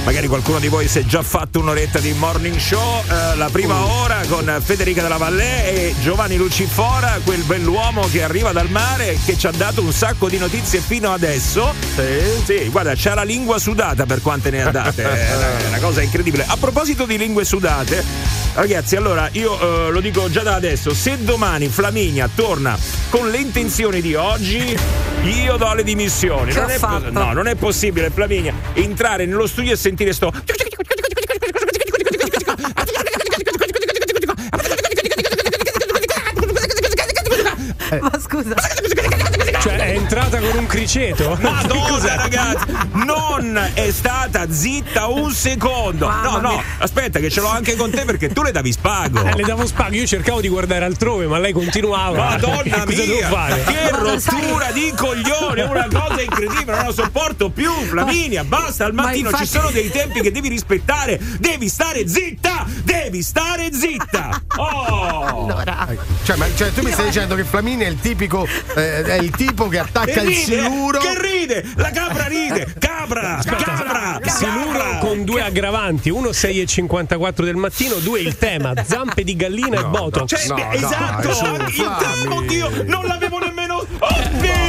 eh. Magari qualcuno di voi si è già fatto un'oretta di morning show, eh, la prima ora con Federica della Vallée e Giovanni Lucifora, quel bell'uomo che arriva dal mare e che ci ha dato un sacco di notizie fino adesso. Sì. Sì, guarda, c'ha la lingua sudata per quante ne ha date. è una cosa incredibile. A proposito di lingue sudate, ragazzi, allora io eh, lo dico già da adesso, se domani Flaminia torna con le intenzioni di oggi, io do le dimissioni. Non è, fatto? no, non è possibile, Flaminia, entrare nello studio e sentire sto. Ma scusa. Entrata con un criceto? Madonna, ragazzi, non è stata zitta un secondo. Mamma no, no, mia. aspetta, che ce l'ho anche con te perché tu le davi spago. Eh, le davo spago, io cercavo di guardare altrove, ma lei continuava. Madonna Cosa devo mia, fare? che Ma rottura di coglioni, è una cosa incredibile, non lo sopporto più, Flaminia, basta, al Ma mattino infatti- ci sono dei tempi che devi rispettare, devi stare zitta, devi stare zitta. Oh! Allora. Cioè, ma, cioè, tu mi stai dicendo che Flaminia è il tipico, eh, è il tipo che attacca Il ride, siluro. che ride, la capra ride, capra, capra, Siluro capra. con due aggravanti, uno 6,54 del mattino, due il tema, zampe di gallina e botox. Cioè, No, dai, esatto, su, anche il tema, oddio, non l'avevo nemmeno. Oddio!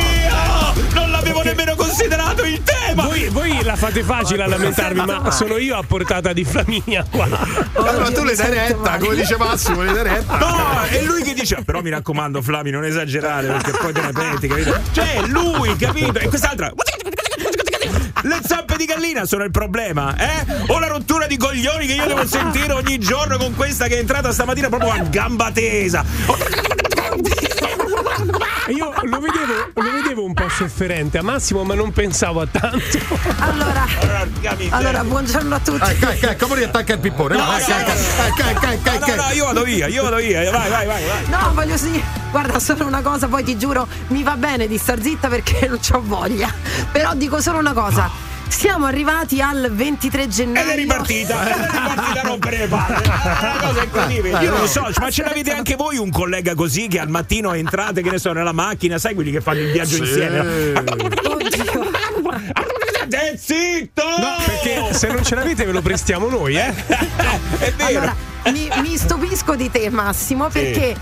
Non l'avevo nemmeno considerato il tema! Voi, voi la fate facile a lamentarvi, ma sono io a portata di Flaminia qua. Ma Oddio, tu le dai retta, come dice Massimo, le dai retta. No, è lui che dice, però mi raccomando, Flavi, non esagerare perché poi te ne penti, capito? Cioè, lui, capito? E quest'altra. Le zampe di gallina sono il problema, eh? O la rottura di coglioni che io devo sentire ogni giorno con questa che è entrata stamattina proprio a gamba tesa. Io lo vedevo, lo vedevo un po' sofferente a Massimo, ma non pensavo a tanto. Allora, allora, buongiorno a tutti. Ecco, ecco, ecco, come attacca il pippone. No, Vai, no, ecco, No, no, ecco. io vado via, io vado via. Vai, vai, vai, vai. No, voglio sì. Guarda, solo una cosa, poi ti giuro, mi va bene di star zitta perché non c'ho voglia. Però dico solo una cosa. Siamo arrivati al 23 gennaio. Ed è ripartita, ed è ripartita a rompere le palle. È una cosa incredibile. Io non so, ma ce l'avete anche voi un collega così che al mattino entrate, che ne so, nella macchina, sai quelli che fanno il viaggio insieme? Oddio. Eh, zitto! No, perché se non ce l'avete ve lo prestiamo noi, eh? È vero. Allora, mi, mi stupisco di te, Massimo, perché.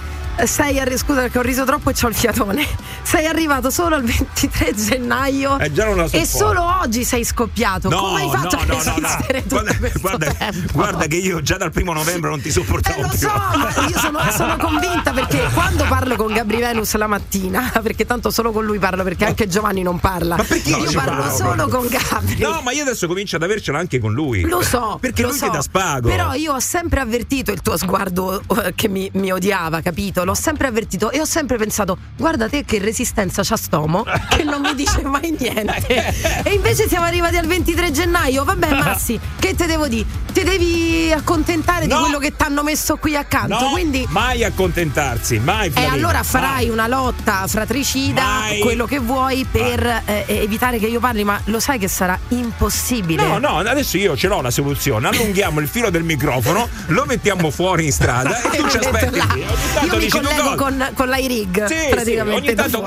Sei arri- scusa perché ho riso troppo e c'ho il fiatone. Sei arrivato solo al 23 gennaio Eh, e solo oggi sei scoppiato. Come hai fatto a resistere tutto Guarda, guarda, guarda che io già dal primo novembre non ti Eh, sopportavo lo più. so, io sono, sono convinta perché quando parlo con Gabri Venus la mattina, perché tanto solo con lui parlo, perché anche Giovanni non parla. Ma perché io parlo parla solo con Gabri. No, ma io adesso comincio ad avercela anche con lui. Lo so, Perché lo lui so. che dà spago. Però io ho sempre avvertito il tuo sguardo eh, che mi, mi odiava, capito? L'ho sempre avvertito e ho sempre pensato, guarda te che resistenza c'ha stomo, che non mi dice mai niente. E invece siamo arrivati al 23 gennaio. Vabbè, Massi, che te devo dire? Ti devi accontentare No. di quello che ti hanno messo qui accanto. No, quindi. mai accontentarsi, mai E Flavio, allora mai. farai una lotta fratricida, Mai. quello che vuoi per eh, evitare che io parli, ma lo sai che sarà impossibile. No, no, adesso io ce l'ho la soluzione. Allunghiamo il filo del microfono, lo mettiamo fuori in strada e tu ci aspetti. Ogni tanto dici collego con, con l'iRig Sì, sì, praticamente ogni da tanto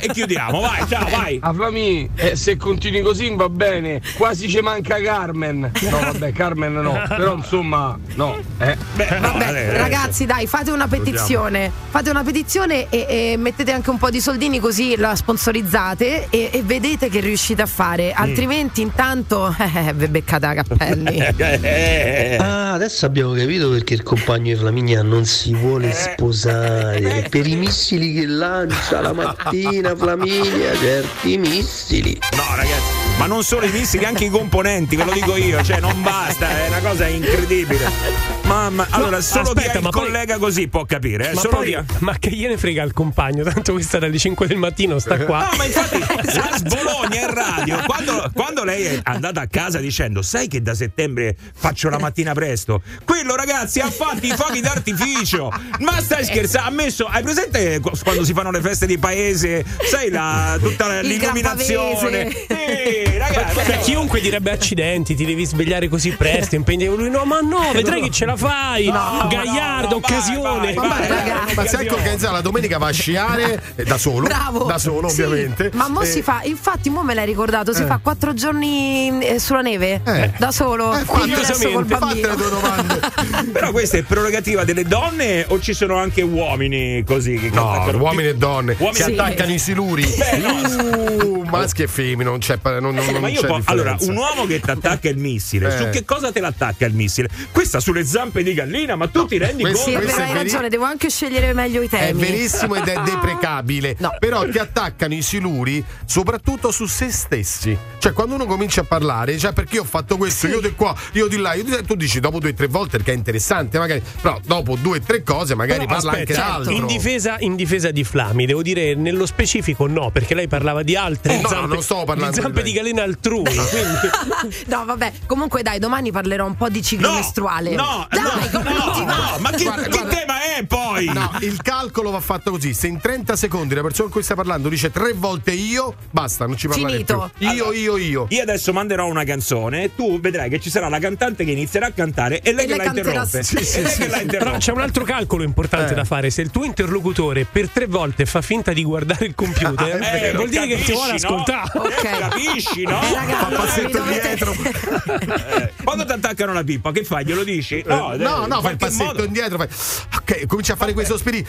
e chiudiamo, vai, ciao, vai. A Flami, eh, se continui così va bene, quasi ci manca Carmen. No, vabbè, Carmen no, però insomma, no, eh. Beh, no, Vabbè, adesso. ragazzi, dai, fate una petizione. Fate una petizione e, e mettete anche un po' di soldini così la sponsorizzate e, e vedete che riuscite a fare. Mm. Altrimenti, intanto, eh, ve beccate a cappelli. Eh, Ah, adesso abbiamo capito perché il compagno di Flaminia non si vuole sposare. Per i missili che lancia la mattina Flaminia, certi missili. No, ragazzi, ma non solo i missili, anche i componenti, ve lo dico io, cioè non basta, è una cosa incredibile. Mamma, allora solo aspetta, chi ha il ma poi- collega così può capire, eh, Ma, solo poi, ma che gliene frega il compagno? Tanto questa dalle 5 del mattino sta qua. No, ma infatti la Sbologna in radio, quando, quando lei è andata a casa dicendo sai che da settembre faccio la mattina presto, quello ragazzi ha fatto i fuochi d'artificio, ma stai scherzando, ha messo, hai presente qu- quando si fanno le feste di paese, sai la, tutta Il l'illuminazione? Sì, ragazzi, Cioè, chiunque direbbe accidenti, ti devi svegliare così presto, impegnato lui. No, ma no, vedrai che ce la fai? No, Gagliardo, no, occasione. vai, vai, ragazzi. Ma se anche organizzare la domenica va a sciare eh, da solo. Bravo. Da solo, Sì, ovviamente. Ma mo Eh, si fa, infatti, mo me l'hai ricordato, si fa quattro giorni eh, sulla neve Eh. da solo. Eh, Fatte le tue domande. Però questa è prerogativa delle donne o ci sono anche uomini così? Che No, uomini e donne Uomini si sì. attaccano i siluri. Uh, maschi e femmine, non c'è, non, non, non Ma io c'è po- allora, un uomo che ti attacca il missile, Eh. su che cosa te l'attacca il missile? Questa sulle zampe di gallina, ma tu ti rendi questo- Sì, conto? è vero, è hai veri- ragione, devo anche scegliere meglio i È temi. verissimo ed è deprecabile. No. Però ti attaccano i siluri soprattutto su se stessi. Cioè, quando uno comincia a parlare, cioè perché io ho fatto questo, io di qua, io di là, io di là, tu dici dopo due o tre volte perché è interessante, magari. Però dopo due o tre cose magari Però, parla aspetta, anche d'altro. in difesa, in difesa di Flami, devo dire nello specifico no, perché lei parlava di altre Eh, no, zampe, non stavo parlando di zampe di di, galena altrui. quindi- no, vabbè, comunque dai, domani parlerò un po' di ciclo No, mestruale. no, dai, no, no, no, ma che, Guarda, che guarda. tema è poi? No, il calcolo va fatto così: se in 30 secondi la persona con cui stai parlando dice tre volte io, basta, non ci parlare Finito. più. Io, io, io. Io adesso manderò una canzone e tu vedrai che ci sarà la cantante che inizierà a cantare e lei E che la interrompe. sì, Però c'è un altro calcolo importante Eh. da fare. Se il tuo interlocutore per tre volte fa finta di guardare il computer, Ah, vero, vuol dire che ti vuole capisci, no? ascoltare. Ok. Eh, capisci, no? Eh, ragazzi, Fa passetto indietro. Eh, Quando ti attaccano la pippa, che fai? Glielo dici? No, eh, no, in no, fai il passetto modo- indietro. Fai... Ok, comincia a fare quei sospiri.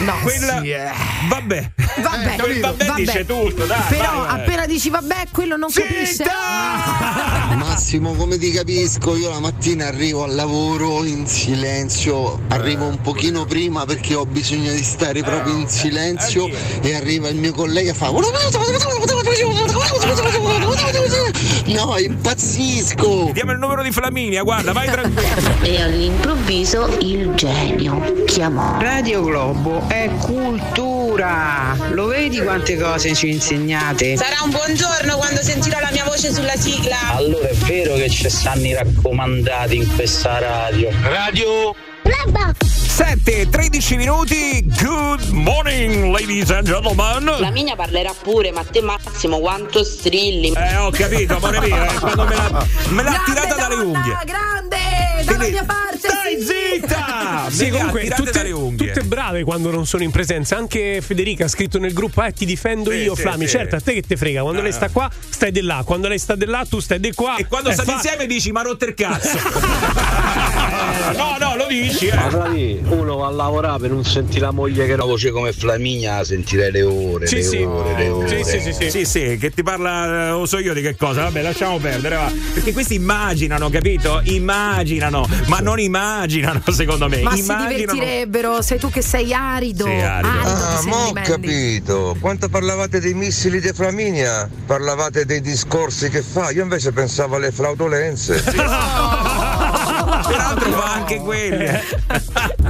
No, Quella... Sì, eh. Vabbè. vabbè, Quel vabbè, vabbè. dice tutto, dai. Però vai, appena dici vabbè, quello non capisce. Massimo, come ti capisco, io la mattina arrivo al lavoro in silenzio, arrivo un pochino prima perché ho bisogno di stare proprio in silenzio e arriva il mio collega e fa No, impazzisco! Diamo il numero di Flaminia, guarda, vai tranquillo. E all'improvviso il genio chiamò. Radio Globo è cultura. Lo vedi quante cose ci insegnate? Sarà un buongiorno quando sentirò la mia voce sulla sigla. Allora è vero che ci stanno i raccomandati in questa radio. Radio 7, 13 minuti. Good morning, ladies and gentlemen. Flaminia parlerà pure, ma te Massimo quanto strilli. Eh, ho capito, amore mio, eh, quando me l'ha, me l'ha Grande tirata dalle donna, unghie. Grande, dalla Quindi, mia parte. Stai sì. zitta! Sì, comunque tutte, dalle unghie. tutte brave quando non sono in presenza. Anche Federica ha scritto nel gruppo: Eh, ti difendo Sì, io, sì, Flami. sì. Certo, a te che te frega. Quando Ah. lei sta qua, stai di là. Quando lei sta di là, tu stai di qua. E quando Eh, state fa- insieme dici, ma rotte il cazzo. no, no, lo dici, eh. Ma Flavi, uno va a lavorare per non sentire la moglie che una voce come Flaminia, sentirei le ore, Sì, le sì. ore, le ore. Sì, sì, sì, sì. Sì, sì, che ti parla, eh, lo so io di che cosa. Vabbè, lasciamo perdere, va. Perché questi immaginano, capito? Immaginano, ma non immaginano, secondo me. Ma si immaginano. divertirebbero, sei tu che sei arido. Sì, arido. arido Ah, ma ho capito. Quando parlavate dei missili di Flaminia, parlavate dei discorsi che fa. Io invece pensavo alle flautolenze. Peraltro fa anche quelli. eh.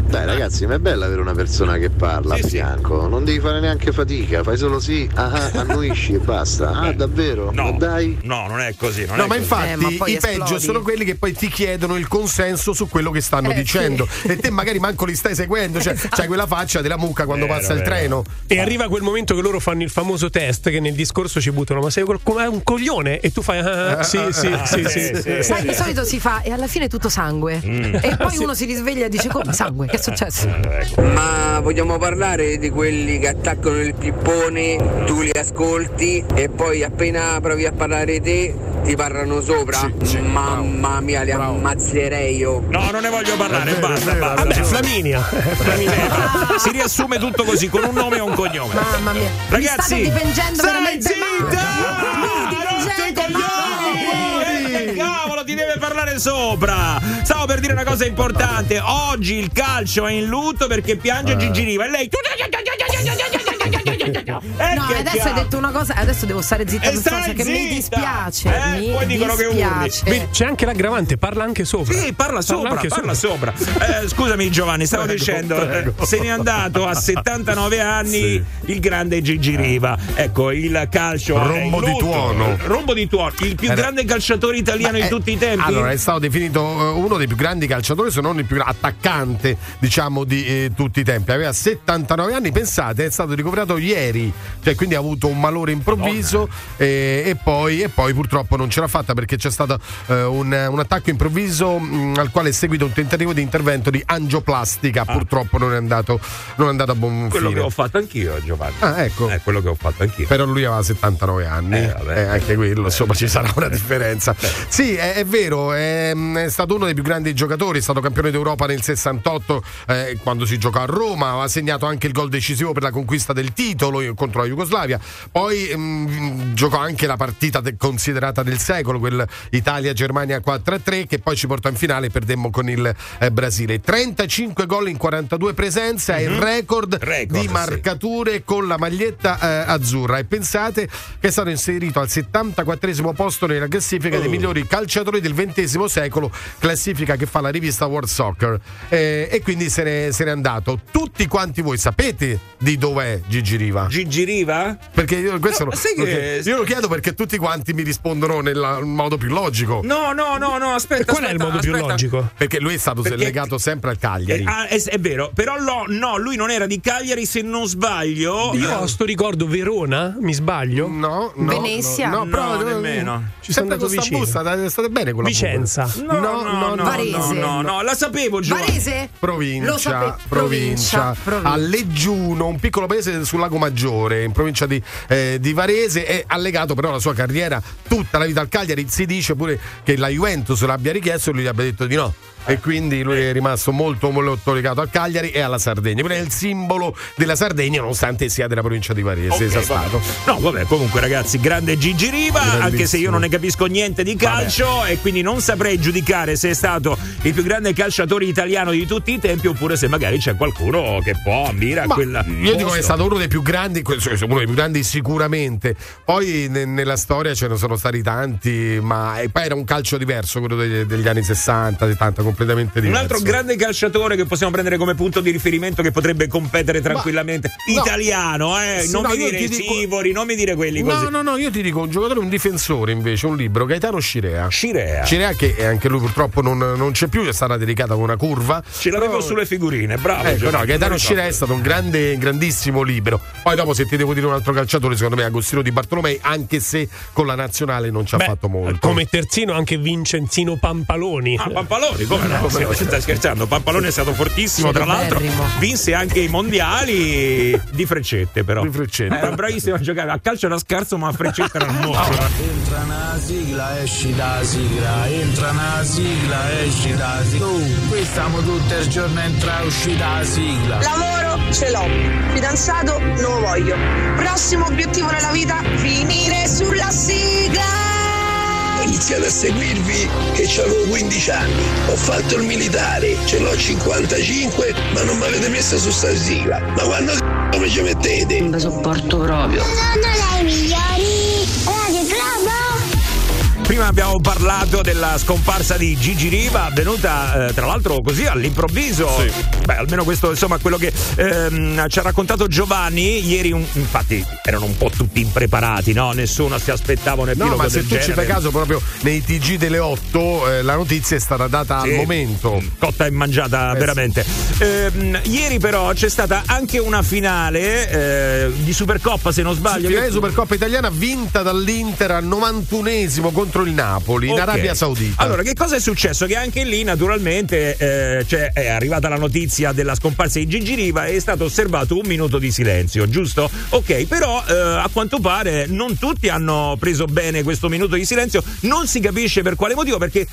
Dai ragazzi, ma è bella avere una persona che parla Sì, a sì. fianco, non devi fare neanche fatica, fai solo sì, ah, ah, annuisci e basta. Ah, davvero? No, Ma dai. no, non è così. Non No, è ma così. infatti Eh, i peggio sono quelli che poi ti chiedono il consenso su quello che stanno Eh, dicendo. sì. E te magari manco li stai seguendo, cioè c'hai quella faccia della mucca quando Vero, passa il vero. treno. E arriva quel momento che loro fanno il famoso test che nel discorso ci buttano, ma sei come un coglione? E tu fai, ah, ah, sì, sì, sì, sì, sì, sì. Sai, di solito si fa e alla fine tutto sangue. Mm. E poi uno si risveglia e dice: Come sangue? Che è successo? Ma vogliamo parlare di quelli che attaccano il pippone, tu li ascolti e poi appena provi a parlare te ti parlano sopra? Sì, sì, Mamma mia, li Bravo. ammazzerei io. No, non ne voglio parlare, vero, basta, basta. Vabbè, ragione. Flaminia. Flaminia. Si riassume tutto così, con un nome e un cognome. Mamma mia. Ragazzi, Mi state dipingendo stai veramente zitta! Mi dipingete ti deve parlare sopra. Stavo per dire una cosa importante. Oggi il calcio è in lutto perché piange Gigi Riva e lei. Eh, No, che adesso hai detto una cosa, adesso devo stare zitta E per stai forza che mi dispiace. Eh, mi poi dicono che urli. dispiace. C'è anche l'aggravante, parla anche sopra. Sì, parla sopra, anche parla sopra. Eh, scusami Giovanni, stavo Prego, dicendo, prego. eh, se n'è andato a 79 anni il grande Gigi Riva. Ecco, il calcio Rombo di tuono. Rombo di tuono, il più Era- grande calciatore italiano Ma di è- tutti i tempi. Allora, è stato definito eh, uno dei più grandi calciatori, se non il più attaccante, diciamo, di eh, tutti i tempi. Aveva 79 anni, pensate, è stato ricoverato ieri ieri, cioè quindi ha avuto un malore improvviso e, e poi, e poi purtroppo non ce l'ha fatta perché c'è stato eh, un, un attacco improvviso mh, al quale è seguito un tentativo di intervento di angioplastica, purtroppo non è andato, non è andato a buon Ah. Quello fine. che ho fatto anch'io, Giovanni. Ah, ecco. È quello che ho fatto anch'io. Però lui aveva 79 anni, Eh, vabbè. eh, anche quello, insomma, ci sarà una differenza. Sì, è, è vero, è, è stato uno dei più grandi giocatori, è stato campione d'Europa nel 68 eh, quando si giocò a Roma, ha segnato anche il gol decisivo per la conquista del titolo contro la Jugoslavia. Poi mm, giocò anche la partita de- considerata del secolo, quel Italia-Germania 4-3, che poi ci portò in finale e perdemmo con il eh, Brasile. 35 gol in 42 presenze, è il record. Record, di sì. marcature con la maglietta eh, azzurra. E pensate che è stato inserito al 74 posto nella classifica Oh. dei migliori calciatori del XX secolo, classifica che fa la rivista World Soccer. Eh, e quindi se n'è, se n'è andato. Tutti quanti voi sapete di dov'è Gigi Riva? Gigi Riva? Perché io, questo No, lo- sai lo che- chiedo- io lo chiedo perché tutti quanti mi rispondono nel modo più logico. No, no, no, no, aspetta. E qual è il aspetta, modo più aspetta. logico? Perché lui è stato Perché- legato sempre al Cagliari. Eh, ah, è, è vero, però lo- no, lui non era di Cagliari se non sbaglio. Io ho sto ricordo Verona, mi sbaglio? No, no. Venezia? No, no, però No, nemmeno. Ci sono andato vicino. busta, state, bene con la Vicenza. No, no, no, no, Varese. no, no, no, la sapevo Giovanni. Varese? Lo Provincia, sape- provincia, provincia. a Leggiuno, un piccolo paese sul lago Maggiore, in provincia di, eh, di Varese, è allegato però alla sua carriera tutta la vita al Cagliari. Si dice pure che la Juventus l'abbia richiesto e lui gli abbia detto di no. E quindi lui è rimasto molto, molto legato al Cagliari e alla Sardegna. Quindi è il simbolo della Sardegna, nonostante sia della provincia di Varese. Ok, sia vabbè. stato. No, vabbè, comunque ragazzi, grande Gigi Riva, Grandissimo. anche se io non ne capisco niente di calcio e quindi non saprei giudicare se è stato il più grande calciatore italiano di tutti i tempi oppure se magari c'è qualcuno che può ambire a Ma quella io dico che è stato uno dei più grandi, uno dei più grandi sicuramente. Poi ne- nella storia ce ne sono stati tanti, ma e poi era un calcio diverso, quello degli, degli anni 60, 70, completamente Un diverso. altro grande calciatore che possiamo prendere come punto di riferimento che potrebbe competere tranquillamente. no. Italiano, eh? Sì, non no, mi dire i dico- Sivori, non mi dire quelli così. No, no, no, io ti dico un giocatore, un difensore invece, un libro, Gaetano Scirea. Scirea. Scirea che anche lui purtroppo non, non c'è più, è stata dedicata con una curva. Ce l'avevo Però- sulle figurine, bravo. Ecco, no, Gaetano Scirea è stato un grande, grandissimo libero. Poi dopo se ti devo dire un altro calciatore, secondo me è Agostino Di Bartolomei, anche se con la nazionale non ci ha Beh, fatto molto. Come terzino anche Vincenzino Pampaloni. Ah, Pampaloni, come no? Sì, Stai scherzando? Pampaloni è stato fortissimo, tra l'altro. Vinse anche i mondiali di freccette, però. Di freccette. Era bravissimo a giocare. A calcio era scarso, ma a freccette era un mostro. Entra una sigla, esci da sigla, entra una sigla, esci da sigla. Tu, qui stiamo tutto il giorno entra e usci da sigla. Lavoro ce l'ho, fidanzato non lo voglio. Prossimo obiettivo nella vita, finire sulla sigla. Ho iniziato a seguirvi che avevo 15 anni, ho fatto il militare, ce l'ho 55, ma non mi avete messo su sta sigla. Ma quando c***o mi ci mettete? Non vi sopporto proprio. Sono le migliori. Prima abbiamo parlato della scomparsa di Gigi Riva, avvenuta eh, tra l'altro così all'improvviso. Beh, almeno questo insomma quello che ehm, ci ha raccontato Giovanni ieri. un- infatti erano un po' tutti impreparati, no? Nessuno si aspettava un No, epilogo ma se tu ci fai caso, proprio nei TG delle 8 eh, la notizia è stata data Sì. al momento. cotta e mangiata Eh, veramente. Ehm, ieri però c'è stata anche una finale eh, di Supercoppa, se non sbaglio. Finale che- Supercoppa italiana vinta dall'Inter al 91esimo contro il Napoli in Ok. Arabia Saudita. Allora, che cosa è successo? Che anche lì, naturalmente, eh, cioè, è arrivata la notizia della scomparsa di Gigi Riva e è stato osservato un minuto di silenzio, giusto? Ok, però eh, a quanto pare non tutti hanno preso bene questo minuto di silenzio, non si capisce per quale motivo, perché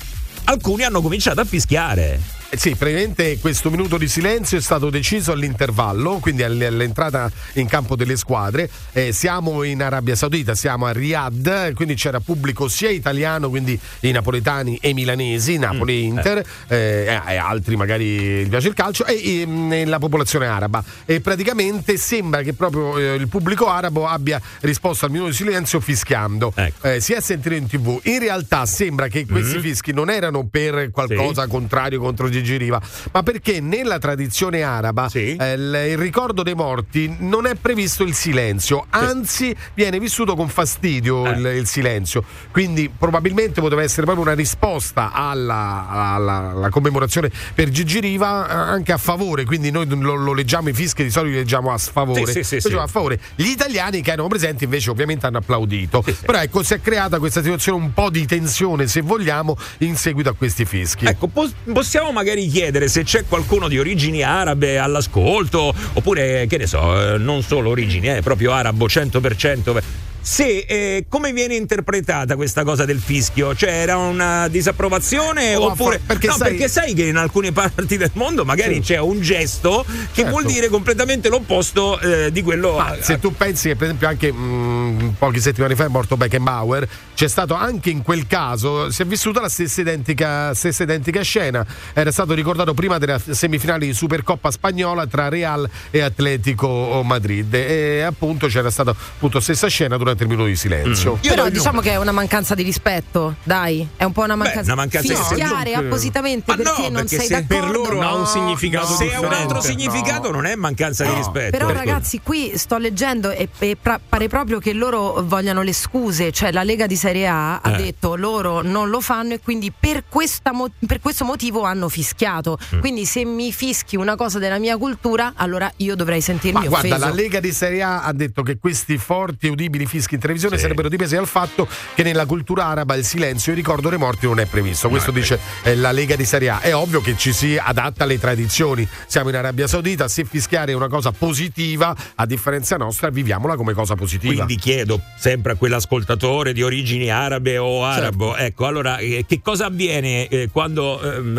alcuni hanno cominciato a fischiare. Eh Sì, praticamente questo minuto di silenzio è stato deciso all'intervallo, quindi all- all'entrata in campo delle squadre. Eh, siamo in Arabia Saudita, siamo a Riyadh, quindi c'era pubblico sia italiano, quindi i napoletani e i milanesi, Napoli e Inter, eh, e altri magari gli piace il calcio, e, e la popolazione araba. E praticamente sembra che proprio eh, il pubblico arabo abbia risposto al minuto di silenzio fischiando. Eh, si è sentito in tv. In realtà sembra che questi fischi non erano per qualcosa contrario contro Gigi Gigi Riva, ma perché nella tradizione araba eh, il, ricordo dei morti non è previsto il silenzio, anzi viene vissuto con fastidio Eh. il, il silenzio. Quindi probabilmente poteva essere proprio una risposta alla, alla- alla commemorazione per Gigi Riva eh, anche a favore, quindi noi lo, lo leggiamo i fischi di solito li leggiamo a sfavore. Sì, sì, sì, sì. a favore. Gli italiani che erano presenti invece ovviamente hanno applaudito. Però ecco si è creata questa situazione un po' di tensione se vogliamo in seguito a questi fischi. Ecco, pos- possiamo magari chiedere se c'è qualcuno di origini arabe all'ascolto, oppure che ne so, eh, non solo origini, eh, proprio arabo 100%. Se eh, come viene interpretata questa cosa del fischio? Cioè era una disapprovazione Oh, oppure perché no, sai- perché sai che in alcune parti del mondo magari Sì. c'è un gesto che Certo. vuol dire completamente l'opposto eh, di quello Ma se tu pensi che per esempio anche mh, poche settimane fa è morto Beckenbauer, c'è stato anche in quel caso, si è vissuta la stessa identica, stessa identica scena. Era stato ricordato prima della semifinale di Supercoppa spagnola tra Real e Atletico Madrid. E appunto c'era stata appunto stessa scena durante il minuto di silenzio. Però diciamo che è una mancanza di rispetto, dai, è un po' una mancanza, una mancanza di rispetto. fischiare No, appositamente Ma no, perché non perché sei se d'accordo. per loro ha un significato se è un altro significato non è mancanza di rispetto. Però ragazzi, qui sto leggendo e, e pra- pare proprio che loro vogliano le scuse, cioè la Lega di Serie A ha Eh. detto loro non lo fanno e quindi per, questa mo- per questo motivo hanno fischiato. Mm. Quindi se mi fischi una cosa della mia cultura, allora io dovrei sentirmi Ma guarda, offeso. la Lega di Serie A ha detto che questi forti e udibili fischi in televisione sarebbero dipesi dal fatto che nella cultura araba il silenzio e il ricordo dei morti non è previsto. Questo dice eh, la Lega di Serie A. È ovvio che ci si adatta alle tradizioni. Siamo in Arabia Saudita, se fischiare è una cosa positiva, a differenza nostra, viviamola come cosa positiva. Quindi chiedo sempre a quell'ascoltatore di origini arabe o arabo, ecco, allora eh, che cosa avviene eh, quando ehm,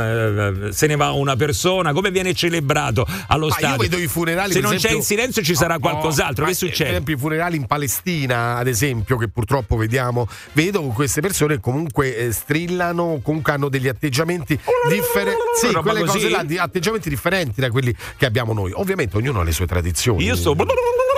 eh, se ne va una persona? Come viene celebrato allo stadio? io vedo i funerali. Se per non esempio- c'è il silenzio ci sarà No, qualcos'altro. ma Che Per succede? esempio, i funerali in Palestina, ad esempio, che purtroppo vediamo, vedo queste persone comunque eh, strillano, comunque hanno degli atteggiamenti differenti. Sì, quelle così? cose là, di atteggiamenti differenti da quelli che abbiamo noi. Ovviamente ognuno ha le sue tradizioni. Io sto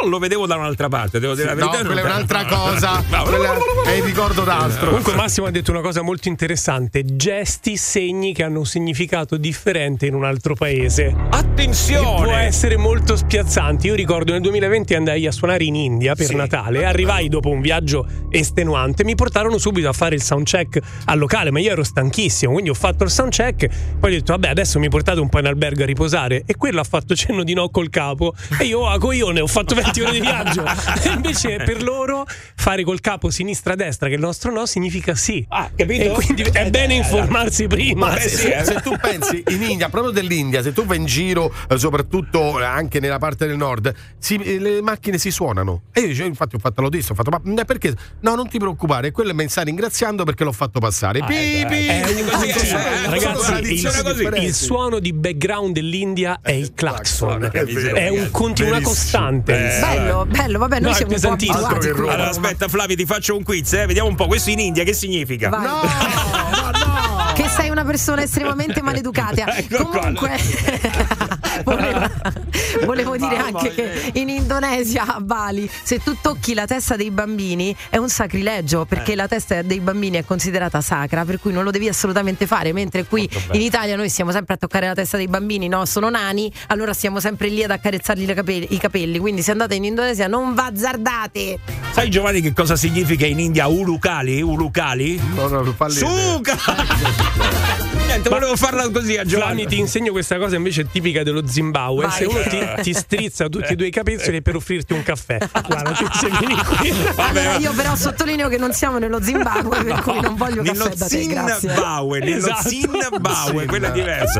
lo vedevo da un'altra parte, devo dire la verità. no, quella è un'altra cosa. No. Quella è il ricordo d'altro. Comunque Massimo ha detto una cosa molto interessante, gesti, segni che hanno un significato differente in un altro paese. Attenzione! Che può essere molto spiazzante. Io ricordo nel 2020 andai a suonare in India per Sì. Natale, arrivai dopo un viaggio estenuante, mi portarono subito a fare il soundcheck al locale, ma io ero stanchissimo, quindi ho fatto il soundcheck, poi ho detto vabbè adesso mi portate un po' in albergo a riposare e quello ha fatto cenno di no col capo e io a coglione ho fatto 20 ore di viaggio. E invece per loro fare col capo sinistra-destra che il nostro no significa sì. Ah, capito? E quindi è bene informarsi prima. Ma Eh se, sì, eh. se tu pensi in India, proprio dell'India, se tu vai in giro, eh, soprattutto eh, anche nella parte del nord, si- eh, le macchine si suonano. E io infatti, ho fatto l'audito, ho fatto, ma mm, perché? No, non ti preoccupare, quello mi sta ringraziando perché l'ho fatto passare. Ah, Pi, eh, pi, eh, così è, eh, Ragazzi, il, suono di background dell'India è il clacson. È vero. È un continua Verissimo. costante. Eh, Bello, bello, vabbè, noi No, è siamo un po' Allora, aspetta, Flavio, ti faccio un quiz, eh? Vediamo un po'. Questo in India che significa? Vai. No, ma no! Che sei una persona estremamente maleducata. Ecco. Comunque, volevo, dire anche che in Indonesia, a Bali, se tu tocchi la testa dei bambini è un sacrilegio perché la testa dei bambini è considerata sacra, per cui non lo devi assolutamente fare. Mentre qui in Italia noi stiamo sempre a toccare la testa dei bambini, no? Sono nani, allora stiamo sempre lì ad accarezzargli capelli- i capelli. Quindi se andate in Indonesia non vazzardate. Sai Giovanni che cosa significa in India ulukali? Ulukali? No, no, falli Suca! Niente, volevo farla così a Giovanni, Giovanni. ti insegno questa cosa invece tipica dello Zimbabwe. Vai. Se uno ti, ti strizza tutti e due i capezzoli per offrirti un caffè. Guarda, tu se vieni qui. Allora io però sottolineo che non siamo nello Zimbabwe, per cui non voglio Nello caffè da te, grazie. Zimbabwe, nello Esatto. Zimbabwe, quello è diverso.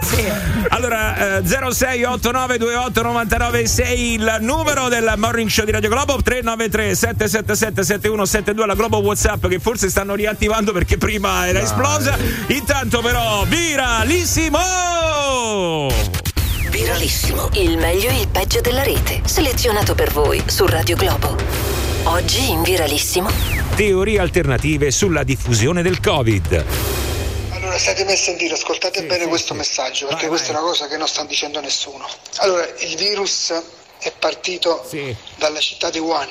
Allora, eh, 0689289996 il numero del morning show di Radio Globo 393 777 7172 la Globo WhatsApp che forse stanno riattivando perché prima era esplosa. Intanto però viralissimo! Viralissimo, il meglio e il peggio della rete, selezionato per voi su Radio Globo. Oggi in Viralissimo. Teorie alternative sulla diffusione del Covid. Allora, state messi in giro, ascoltate bene questo messaggio, perché questa è una cosa che non sta dicendo nessuno. Allora, il virus è partito dalla città di Wuhan,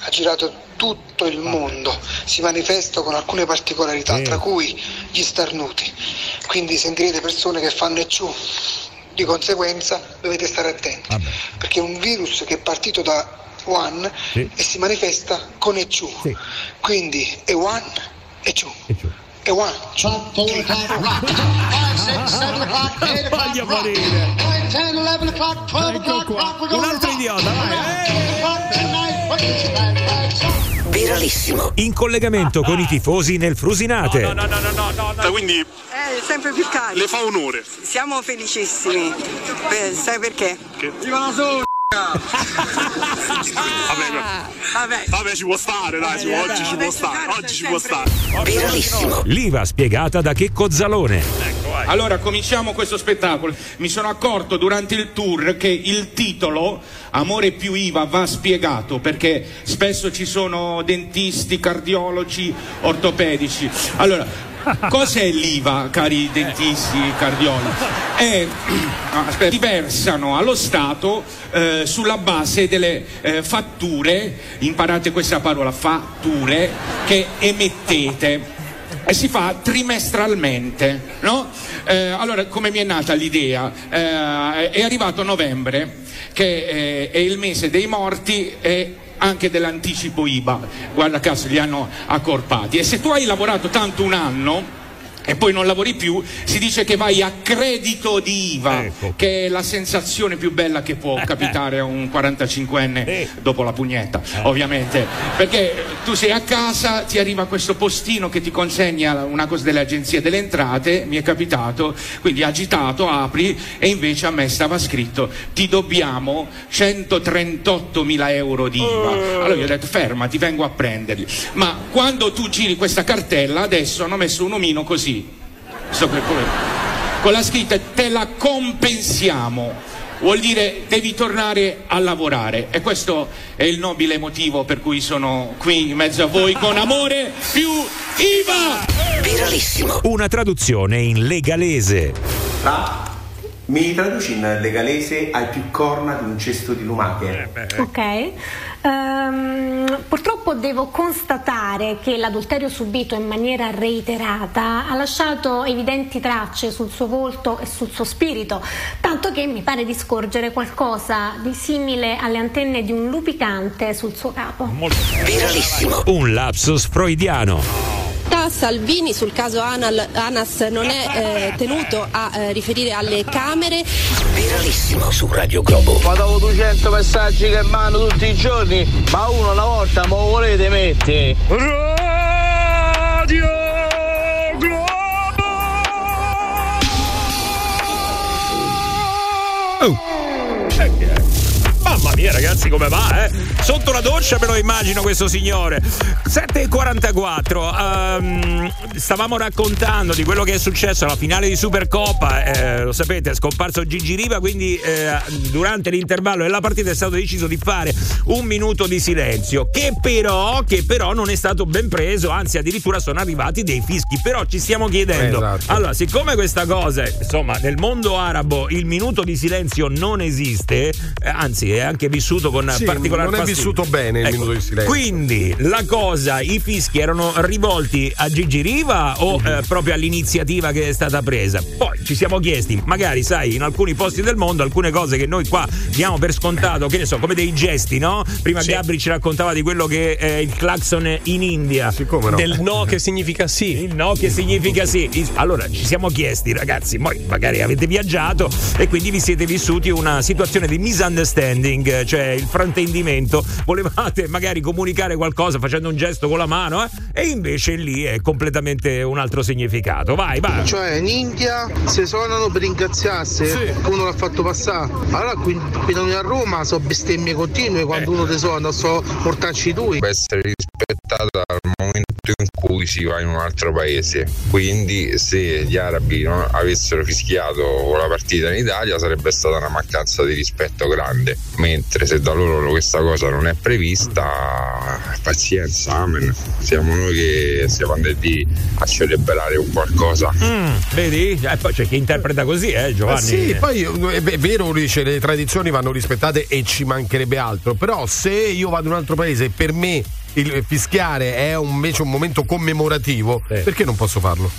ha girato tutto il mondo, si manifesta con alcune particolarità, Sì. tra cui gli starnuti. Quindi sentirete persone che fanno e ciù. Di conseguenza dovete stare attenti, perché è un virus che è partito da Wuhan Sì. e si manifesta con e ciù. Quindi è Wuhan e ciù. E Wuhan, ciù. Voglio morire. Ecco qua. Un altro idiota, Viralissimo. In collegamento con i tifosi nel Frusinate. No, no, no, no, no, no. Quindi Eh, sempre più carico. le fa onore. Siamo felicissimi. Beh, sai perché? Viva la sola! Vabbè, Vabbè. vabbè, ci può stare, dai, ci- oggi ci può stare, oggi ci può stare. Viralissimo. L'IVA spiegata da Checco Zalone. Allora, cominciamo questo spettacolo. Mi sono accorto durante il tour che il titolo Amore più IVA va spiegato perché spesso ci sono dentisti, cardiologi, ortopedici. Allora, cos'è l'IVA, cari dentisti, cardiologi? È, no, aspetta, ti allo Stato eh, sulla base delle eh, fatture, imparate questa parola, fatture, che emettete e si fa trimestralmente, no? Eh, allora, come mi è nata l'idea? Eh, è arrivato novembre, che eh, è il mese dei morti e anche dell'anticipo IVA. Guarda caso, li hanno accorpati. E se tu hai lavorato tanto un anno e poi non lavori più, si dice che vai a credito di IVA, che è la sensazione più bella che può capitare a un 45enne dopo la pugnetta, ovviamente. Perché tu sei a casa, ti arriva questo postino che ti consegna una cosa delle agenzie delle entrate, mi è capitato, quindi agitato, apri e invece a me stava scritto ti dobbiamo 138 mila euro di IVA. Allora io ho detto fermati, vengo a prenderli. Ma quando tu giri questa cartella, adesso hanno messo un omino così, con la scritta te la compensiamo. Vuol dire devi tornare a lavorare e questo è il nobile motivo per cui sono qui in mezzo a voi con amore più IVA! Viralissimo. Una traduzione in legalese. Fra, mi traduci in legalese hai più corna di un cesto di lumache? Ok. Ehm, purtroppo devo constatare che l'adulterio subito in maniera reiterata ha lasciato evidenti tracce sul suo volto e sul suo spirito, tanto che mi pare di scorgere qualcosa di simile alle antenne di un lupicante sul suo capo. Viralissimo. Un lapsus freudiano. Salvini sul caso Anal- Anas non è eh, tenuto a eh, riferire alle Camere. Viralissimo su Radio Globo. Ma dopo 200 messaggi che mando tutti i giorni, ma uno una volta ma lo volete mettere? Radio Mamma mia ragazzi come va eh? Sotto la doccia me lo immagino questo signore 7.44 ehm, Stavamo raccontando di quello che è successo alla finale di Supercoppa eh, Lo sapete è scomparso Gigi Riva Quindi eh, durante l'intervallo della partita è stato deciso di fare un minuto di silenzio Che però, che però non è stato ben preso Anzi addirittura sono arrivati dei fischi Però ci stiamo chiedendo Esatto. Allora siccome questa cosa Insomma nel mondo arabo il minuto di silenzio non esiste eh, Anzi è anche vissuto con Sì, particolare non è fastidio. vissuto bene il Ecco, minuto di silenzio. Quindi la cosa, i fischi erano rivolti a Gigi Riva o Mhm. eh, proprio all'iniziativa che è stata presa? Poi ci siamo chiesti, magari sai, in alcuni posti del mondo alcune cose che noi qua diamo per scontato, che ne so, come dei gesti, no? Prima Gabri ci raccontava di quello che è il clacson in India. Siccome no. Del no che significa sì. Il no che significa sì. Allora ci siamo chiesti, ragazzi, poi magari avete viaggiato e quindi vi siete vissuti una situazione di misunderstanding, cioè il fraintendimento. Volevate magari comunicare qualcosa facendo un gesto con la mano, eh? E invece lì è completamente un altro significato. Vai, vai. Cioè in India se suonano per ringraziarsi che uno l'ha fatto passare. Allora qui, qui a Roma sono bestemmie continue quando uno ti suona, so portarci tu. Può essere rispettata dal momento in cui cui si va in un altro paese. Quindi se gli arabi non avessero fischiato la partita in Italia sarebbe stata una mancanza di rispetto grande, mentre se da loro questa cosa non è prevista, pazienza, amen. Siamo noi che stiamo andati a celebrare un qualcosa. Mm, vedi? E poi c'è chi interpreta così, eh, Giovanni. Eh sì, poi è è vero, dice, le tradizioni vanno rispettate e ci mancherebbe altro, però se io vado in un altro paese e per me il fischiare è un- invece un momento commemorativo, perché non posso farlo?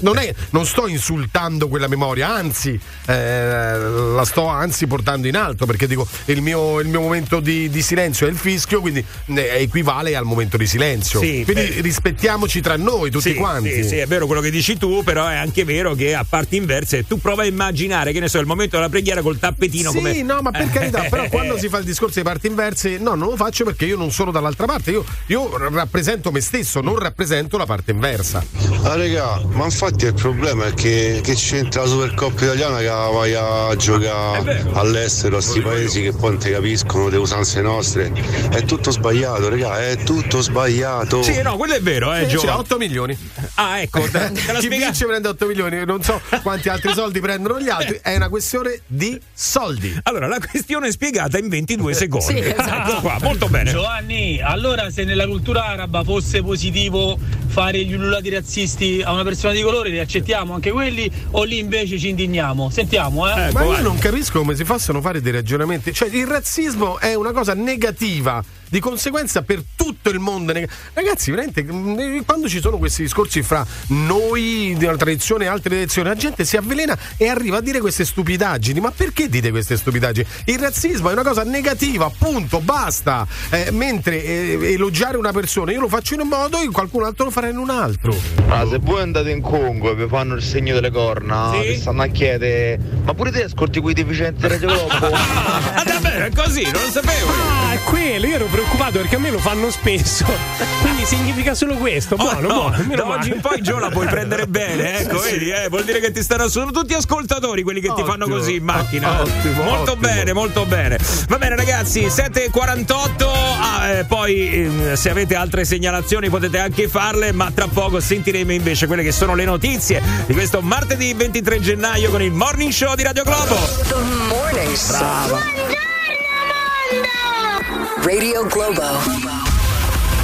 Non, è- non sto insultando quella memoria, anzi, eh, la sto anzi portando in alto perché dico il mio, il mio momento di, di silenzio è il fischio, quindi eh, equivale al momento di silenzio. Sì, quindi beh. rispettiamoci tra noi, tutti Sì, quanti. Sì, sì, è vero quello che dici tu, però è anche vero che a parti inverse tu prova a immaginare, che ne so, il momento della preghiera col tappetino Sì, come. no, ma per carità, però quando si fa il discorso di parti inverse, no, non lo faccio perché io non sono dall'altra parte, io, io rappresento me stesso, non rappresento la parte inversa. Ah regà, ma infatti il problema è che, che c'entra la Supercoppa italiana che la vai a giocare all'estero a sti paesi che poi non ti capiscono le usanze nostre. È tutto sbagliato, regà, è tutto sbagliato. Sì, no, quello è vero, eh, Sì, Giovanni. c'ha 8 milioni. Ah, ecco, te, te la Chi spiega- vince prende 8 milioni, non so quanti altri soldi prendono gli altri, è una questione di soldi. Allora, la questione è spiegata in 22 secondi. Sì, esatto. Ecco qua, molto bene. Giovanni, allora se nella cultura araba fosse positivo fare gli ululati razzisti a una persona di colore, li accettiamo anche quelli o lì invece ci indigniamo? Sentiamo, eh. Ma io non capisco come si possano fare dei ragionamenti. Cioè, il razzismo è una cosa negativa. Di conseguenza, per tutto il mondo. Ragazzi, veramente, mh, quando ci sono questi discorsi fra noi di una tradizione e altre tradizioni, la gente si avvelena e arriva a dire queste stupidaggini. Ma perché dite queste stupidaggini? Il razzismo è una cosa negativa, punto, basta. Eh, mentre eh, elogiare una persona, io lo faccio in un modo e qualcun altro lo farà in un altro. Ma se voi andate in Congo e vi fanno il segno delle corna, vi stanno a chiedere, ma pure te ascolti quei deficienti di Radio Globo? Ah, davvero, è così, non lo sapevo. Ah, è quello, io ero preoccupato perché a me lo fanno spesso. Quindi significa solo questo. Oh, Buono, no, buono. da male. oggi in poi Gio la puoi prendere bene, ecco, Sì, vedi, eh, vuol dire che ti stanno sono tutti ascoltatori quelli che ti fanno Ottimo. così in macchina. Ottimo, molto ottimo. bene, molto bene. Va bene ragazzi, 7:48, ah, eh, poi eh, se avete altre segnalazioni potete anche farle, ma tra poco sentiremo invece quelle che sono le notizie di questo martedì 23 gennaio con il Morning Show di Radio Globo. Morning Brava. Radio Globo.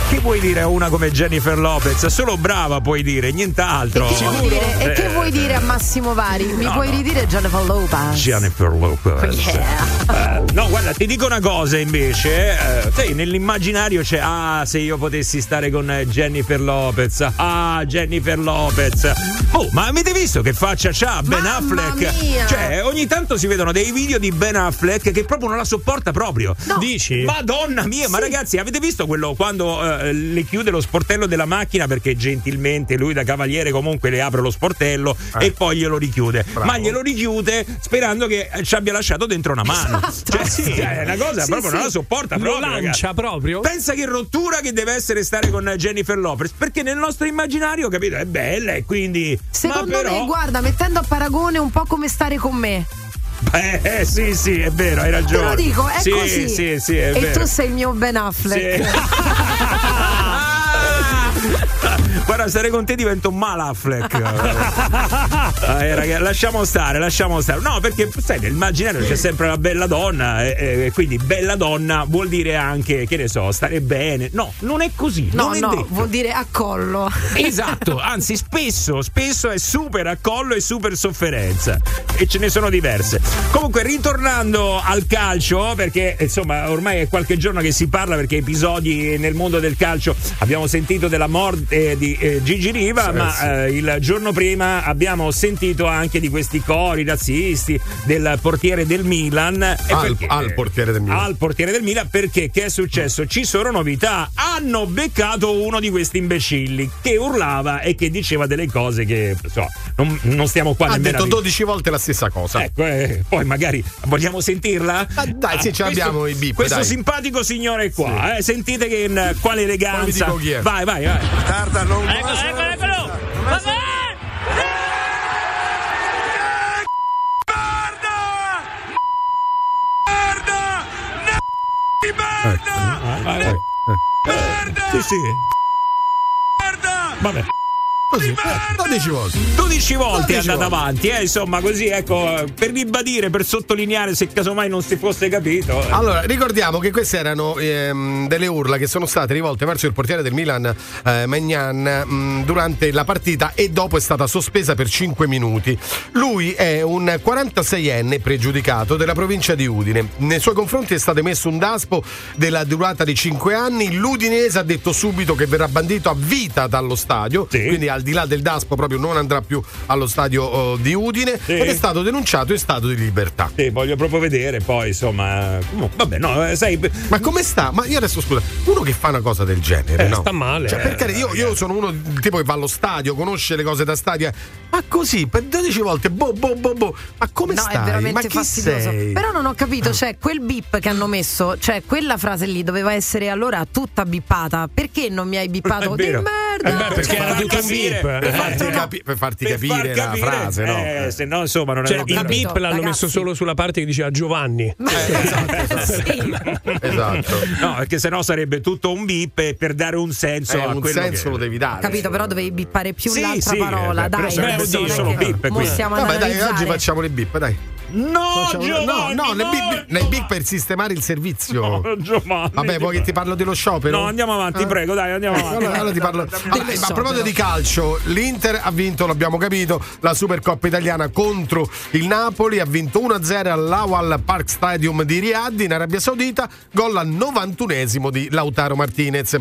Che vuoi dire a una come Jennifer Lopez? Solo brava puoi dire, nient'altro. Che vuoi dire? E che Eh, vuoi dire a Massimo Vari? Mi No, puoi no. ridire Jennifer Lopez? Jennifer Lopez. Yeah. Eh, no, guarda, ti dico una cosa invece. eh, sai, nell'immaginario c'è. Ah, se io potessi stare con eh, Jennifer Lopez. Ah, Jennifer Lopez. Oh, ma avete visto che faccia c'ha Ben Affleck? mia. Cioè, ogni tanto si vedono dei video di Ben Affleck che proprio non la sopporta proprio. Dici? Madonna mia, ma ragazzi, avete visto quello quando eh, le chiude lo sportello della macchina perché gentilmente lui da cavaliere comunque le apre lo sportello Eh. e poi glielo richiude. Bravo. Ma glielo richiude sperando che ci abbia lasciato dentro una mano. Cioè, Sì. è una cosa Sì, proprio sì. non la sopporta Lo proprio. lancia ragazzi. proprio. Pensa che rottura che deve essere stare con Jennifer Lopez, perché nel nostro immaginario, capito, è bella e quindi Secondo però me, guarda, mettendo a paragone un po' come stare con me. Eh, eh, sì, sì, è vero, hai Te ragione. lo dico, è sì, così. Sì, sì, è e vero. tu sei il mio Ben Affleck. Guarda, stare con te divento un Malafleck. eh, raga, lasciamo stare, lasciamo stare. No, perché sai, nell'immaginario c'è sempre la bella donna, e, e quindi bella donna vuol dire anche, che ne so, stare bene. No, non è così. No, non è no, detto. vuol dire a collo. Esatto, anzi spesso, spesso è super accollo e super sofferenza e ce ne sono diverse. Comunque ritornando al calcio, perché insomma ormai è qualche giorno che si parla perché episodi nel mondo del calcio abbiamo sentito della morte di eh, Gigi Riva, Sì, ma sì. eh, il giorno prima abbiamo sentito anche di questi cori razzisti del portiere del Milan. E Al, perché- al portiere del Milan. al portiere del Milan perché che è successo? Ci sono novità. Hanno beccato uno di questi imbecilli che urlava e che diceva delle cose che insomma, non, non stiamo qua Ha nemmeno detto a dire. 12 volte la stessa cosa. Ecco, eh, poi magari vogliamo sentirla? Ah, dai, sì, ce l'abbiamo i bip, Questo dai. simpatico signore qua, eh, sentite che in quale eleganza. Vai, vai, vai. Tarda, non Eccolo, eccolo, eccolo! Vai, vai. Sì, sì. vabbè. Così, 12 volte. 12 volte è 12 andata avanti, eh, insomma, così ecco, per ribadire, per sottolineare se casomai non si fosse capito. eh. Allora, ricordiamo che queste erano ehm, delle urla che sono state rivolte verso il portiere del Milan, eh, Magnan, mh, durante la partita e dopo è stata sospesa per 5 minuti. Lui è un 46enne pregiudicato della provincia di Udine. Nei suoi confronti è stato emesso un daspo della durata di 5 anni. L'Udinese ha detto subito che verrà bandito a vita dallo stadio, quindi al di là del daspo proprio non andrà più allo stadio oh, di Udine Sì. ed è stato denunciato in stato di libertà. Sì, voglio proprio vedere poi, insomma. Vabbè, no, eh, sai. Ma come sta? Ma io adesso scusa, uno che fa una cosa del genere, Eh, no? sta male. Cioè, perché io, io sono uno del tipo che va allo stadio, conosce le cose da stadio, ma così per 12 volte, boh, boh, boh, boh. Ma come No, stai? è veramente ma chi fastidioso. sei? Però non ho capito, cioè quel bip che hanno messo, cioè quella frase lì doveva essere allora tutta bippata. Perché non mi hai bippato? Di merda! Eh beh, perché Cioè, era tutto un capire, per eh. farti, capi- per farti per capire, far capire, la frase, no? eh, se no, insomma, non Cioè, era il bip l'hanno ragazzi. messo solo sulla parte che diceva Giovanni. Esatto. No, perché sennò sarebbe tutto un bip e per dare un senso Eh, a un quello senso che... lo devi dare. Capito, però dovevi bippare più Sì, l'altra sì, parola, eh, però dai. sarebbe adesso oddio, solo bip, Vabbè, dai, oggi facciamo le bip, dai. No, Facciamo- no, Giovanni, no, le no, bip, le bip per sistemare il servizio. no, Giovanni. Vabbè, vuoi che ti parlo dello sciopero? No, andiamo avanti, Eh? prego, dai, andiamo Eh, avanti. allora, allora ti parlo. Allora, a proposito di calcio, l'Inter ha vinto, l'abbiamo capito, la Supercoppa italiana contro il Napoli, ha vinto 1-0 all'Awal Park Stadium di Riyadh in Arabia Saudita, gol al 91esimo di Lautaro Martinez.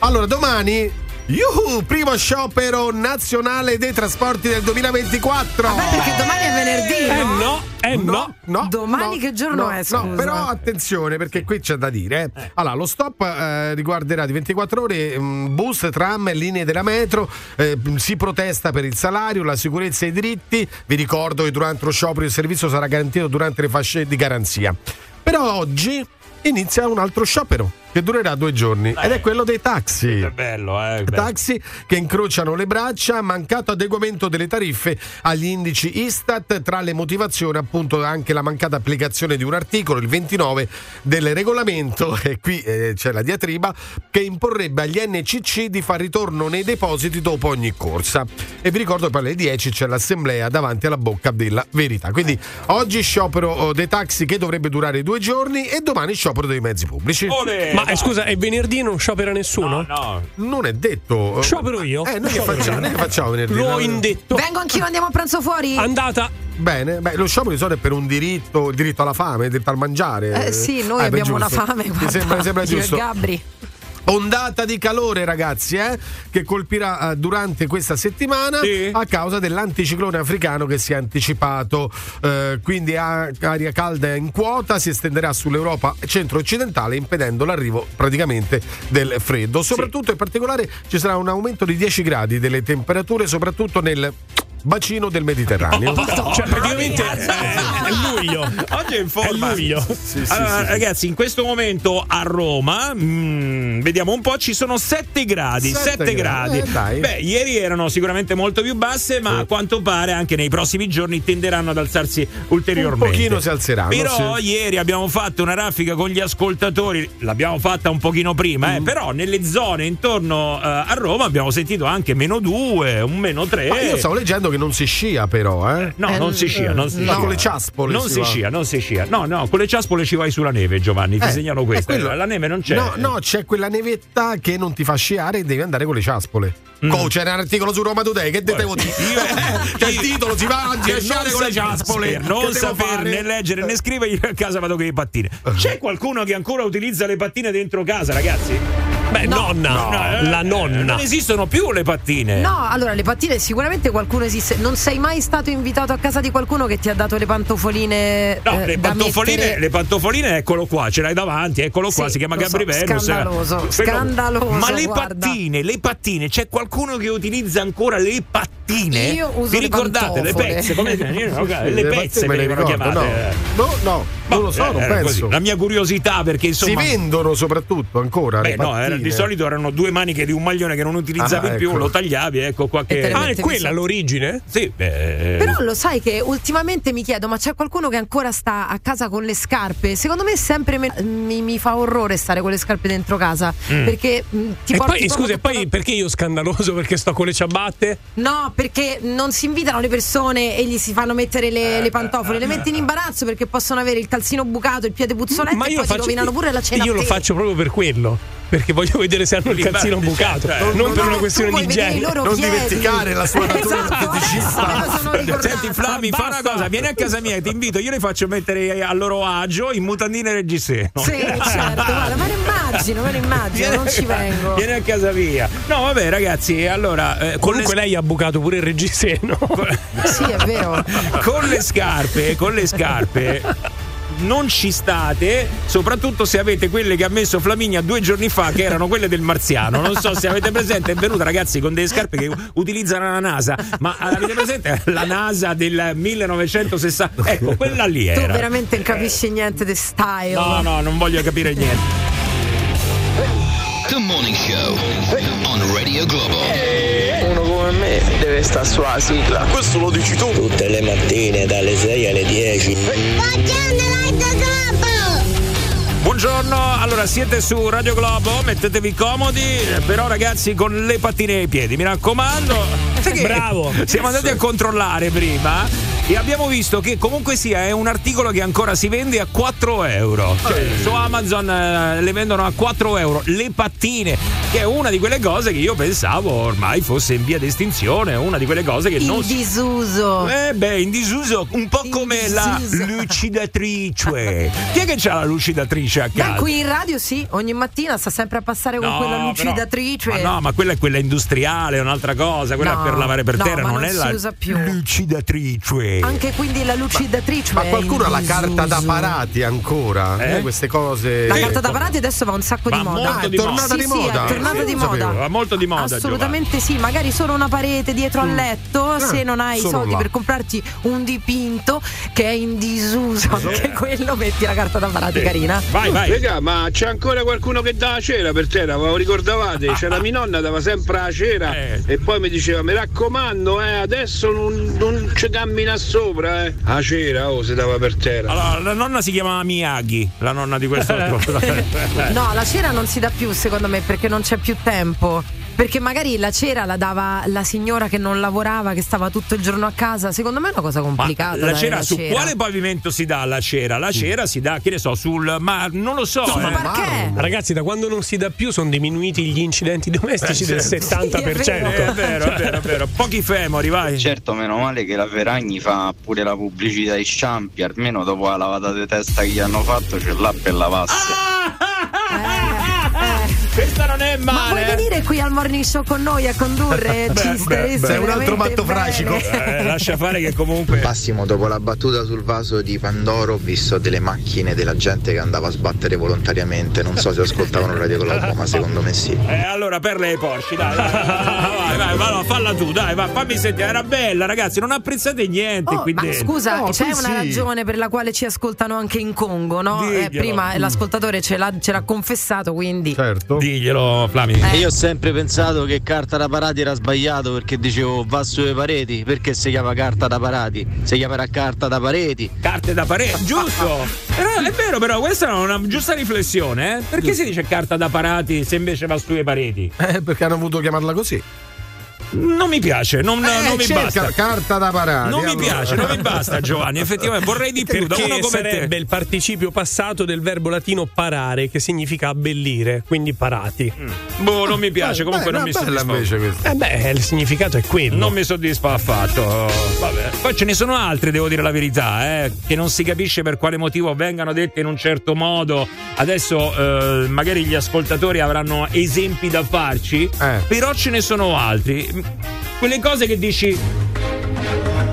Allora, domani Yuhu, primo sciopero nazionale dei trasporti del 2024. Vabbè, perché domani è venerdì. Eh no? no, eh no. no, Domani no, che giorno no, è, No, scusa? però attenzione perché qui c'è da dire. eh. Allora, lo stop eh, riguarderà di 24 ore mm, bus, tram, linee della metro. eh, si protesta per il salario, la sicurezza e i diritti. Vi ricordo che durante lo sciopero il servizio sarà garantito durante le fasce di garanzia. Però oggi inizia un altro sciopero che durerà due giorni ed è quello dei taxi. È bello, eh. bello. Taxi che incrociano le braccia, mancato adeguamento delle tariffe agli indici Istat, tra le motivazioni appunto anche la mancata applicazione di un articolo, il 29 del regolamento, e qui eh, c'è la diatriba, che imporrebbe agli NCC di far ritorno nei depositi dopo ogni corsa. E vi ricordo che alle 10 c'è l'assemblea davanti alla bocca della verità. Quindi oggi sciopero oh, dei taxi che dovrebbe durare due giorni e domani sciopero dei mezzi pubblici. Olè, Ma eh, scusa, è venerdì non sciopera nessuno? no. Non è detto. Sciopero io? Eh, noi che facciamo, noi che facciamo venerdì? L'ho No, indetto. Vengo anch'io, andiamo a pranzo fuori? Andata. Bene, beh, lo sciopero di solito è per un diritto, il diritto alla fame, il diritto al mangiare. Eh sì, noi beh, abbiamo una giusto. fame, Mi sembra, mi sembra e giusto. Gabri. Ondata di calore, ragazzi, eh, che colpirà eh, durante questa settimana Sì. a causa dell'anticiclone africano che si è anticipato. Eh, quindi a- aria calda in quota si estenderà sull'Europa centro-occidentale, impedendo l'arrivo praticamente del freddo. Soprattutto in particolare ci sarà un aumento di 10 gradi delle temperature, soprattutto nel bacino del Mediterraneo. Cioè, praticamente è, è luglio. Oggi è in forma. È luglio. Sì, sì, allora, sì, sì. ragazzi, in questo momento a Roma, mm, vediamo un po', ci sono 7 gradi. Sette 7 gradi, gradi. eh. Beh, ieri erano sicuramente molto più basse, ma a quanto pare anche nei prossimi giorni tenderanno ad alzarsi ulteriormente. Un pochino si alzeranno, Però sì. ieri abbiamo fatto una raffica con gli ascoltatori, l'abbiamo fatta un pochino prima, Mm. eh, però nelle zone intorno eh, a Roma abbiamo sentito anche meno 2, un meno 3. Ma io stavo leggendo che non si scia, però, eh. No, non si scia, non si Ma scia. con le ciaspole Non si si scia, non si scia. No, no, con le ciaspole ci vai sulla neve, Giovanni. Ti Eh, segnalo questo. quello. La neve non c'è. No, no, c'è quella nevetta che non ti fa sciare e devi andare con le ciaspole. Co, c'è un articolo su Roma Today che devo dire. Io, c'è il titolo, si va a sciare con le ciaspole. non saper né leggere né scrivere, io a casa vado con le pattine. C'è qualcuno che ancora utilizza le pattine dentro casa, ragazzi? Beh, nonna. No, La eh, nonna. Non esistono più le pattine. No, allora le pattine sicuramente qualcuno esiste. Non sei mai stato invitato a casa di qualcuno che ti ha dato le pantofoline? No, eh, le, pantofoline, mettere- le pantofoline, eccolo qua, ce l'hai davanti, eccolo qua, Sì, si chiama Gabri so, Venus. scandaloso, Però- scandaloso, Ma le guarda. pattine, le pattine, c'è qualcuno che utilizza ancora le pattine? Pattine? Io uso Vi le ricordate le pezze? Come le Le pezze me le ricordo, chiamate? No, no, no, non lo so, non Eh, penso. così. La mia curiosità perché insomma si vendono soprattutto ancora. Beh, le no, era- di solito erano due maniche di un maglione che non utilizzavi Ah, più, ecco. lo tagliavi, ecco qua che. Ah, è quella l'origine? Sì, beh, Però lo sai che ultimamente mi chiedo, ma c'è qualcuno che ancora sta a casa con le scarpe? Secondo me sempre me- mi, mi fa orrore stare con le scarpe dentro casa. Mm. Perché mh, ti e porti poi, scusa, e poi perché io scandaloso perché sto con le ciabatte? No, perché non si invitano le persone e gli si fanno mettere le, le pantofole, le metti in imbarazzo perché possono avere il calzino bucato, il piede puzzoletto Ma e io poi ti faccio- rovinano pure la cena. Io lo faccio proprio per quello. Perché voglio vedere se hanno il calzino bucato, certo, non non- per una questione di igiene. loro Non piedi. dimenticare la sua natura Esatto. Senti Flavio, fa una cosa, vieni a casa mia, ti invito, io le faccio mettere a loro agio in mutandine reggiseno. Sì, certo, guarda, me lo immagino, me lo immagino, non ci vengo. Vieni a casa mia. No, vabbè, ragazzi, allora. eh, con Comunque le, lei ha bucato pure il reggiseno. Sì, è vero. con le scarpe, con le scarpe. Non ci state, soprattutto se avete quelle che ha messo Flaminia due giorni fa, che erano quelle del marziano. Non so se avete presente, è venuta ragazzi con delle scarpe che utilizzano la NASA, ma avete presente la NASA del 1960? Ecco, quella lì Tu era. veramente non capisci niente di style. No, no, non voglio capire niente. The Morning Show on Radio Globo. Stare sulla sigla. Questo lo dici tu. Tutte le mattine dalle 6 alle 10. Buongiorno, allora siete su Radio Globo, mettetevi comodi, però ragazzi con le pattine ai piedi, mi raccomando. Bravo. Siamo andati a controllare prima e abbiamo visto che comunque sia è un articolo che ancora si vende a 4 euro. Cioè, su Amazon eh, le vendono a 4 euro. Le pattine, che è una di quelle cose che io pensavo ormai fosse in via di estinzione, una di quelle cose che In non si disuso. eh beh, in disuso, un po' come la disuso. lucidatrice. Chi è che c'ha la lucidatrice a Beh, casa? qui in radio sì, ogni mattina sta sempre a passare con No, quella però- lucidatrice. Ma no, ma quella è quella industriale, è un'altra cosa, quella No, per lavare per no, terra, ma non, non è si la usa Anche quindi la lucidatrice. Ma è qualcuno ha la carta da parati ancora? Eh? Eh, Queste cose. La carta da parati adesso va un sacco Va di moda. Ah, è moda. tornata di Sì, moda. sì, è tornata eh, di moda. Va molto di moda, Assolutamente sì, magari solo una parete dietro al letto, se non hai i soldi là. per comprarti un dipinto che è in disuso, anche quello metti la carta da parati Sì. carina. Vai, vai. Raga, ma c'è ancora qualcuno che dà la cera per terra? Ve lo ricordavate? C'era mia nonna, dava sempre la cera Eh. e poi mi diceva: Mi raccomando, eh, adesso non, non ci cammina sopra, eh. La cera, oh, si dava per terra. Allora, la nonna si chiamava Miyagi, la nonna di questo. No, la cera non si dà più secondo me perché non c'è più tempo. Perché magari la cera la dava la signora che non lavorava, che stava tutto il giorno a casa. Secondo me è una cosa Ma complicata. la dare cera, la su cera. quale pavimento si dà la cera? La cera si dà, che ne so, sul. Ma non lo so. ma eh. perché? Ragazzi, da quando non si dà più sono diminuiti gli incidenti domestici Eh, del certo. 70%. Sì, è Eh, È vero, è vero, è vero. Pochi femori, vai. Certo, meno male che la Ferragni fa pure la pubblicità ai sciampi, almeno dopo la lavata di testa che gli hanno fatto c'è là per lavasse. Questa non è Ma vuoi male. venire qui al morning show con noi a condurre? Ci staresti beh, un altro matto bene. fracico. Eh, lascia fare che comunque. Massimo, dopo la battuta sul vaso di Pandoro, ho visto delle macchine della gente che andava a sbattere volontariamente. Non so se ascoltavano Radio Globo, ma secondo me sì. Eh, allora per le Porsche, dai, dai, vai, vai, vai, no, falla tu, dai, vai, fammi sentire. Era bella, ragazzi, non apprezzate niente Oh, qui ma dentro. scusa, No, c'è una sì. ragione per la quale ci ascoltano anche in Congo, no? Eh, prima l'ascoltatore ce l'ha, ce l'ha confessato, quindi. Certo. Diglielo, Flami. Eh. Io ho sempre pensato che carta da parati era sbagliato perché dicevo va sulle pareti, perché si chiama carta da parati? Si chiamerà carta da pareti. Carte da parete, giusto? Però è vero, però questa è una giusta riflessione, eh? Perché si dice carta da parati se invece va sulle pareti? Eh, perché hanno voluto chiamarla così. Non mi piace, non, Eh, non mi basta. carta da parati. Non mi allora. piace, non mi basta Giovanni, effettivamente vorrei di più, da Perché uno come sarebbe te. il participio passato del verbo latino parare, che significa abbellire, quindi parati. Boh, non mi piace, comunque Beh, non no, mi soddisfa. Eh beh, il significato è quello. Non mi soddisfa affatto. Vabbè. Poi ce ne sono altri, devo dire la verità, eh, che non si capisce per quale motivo vengano dette in un certo modo. Adesso eh, magari gli ascoltatori avranno esempi da farci, Eh. però ce ne sono altri. Quelle cose che dici.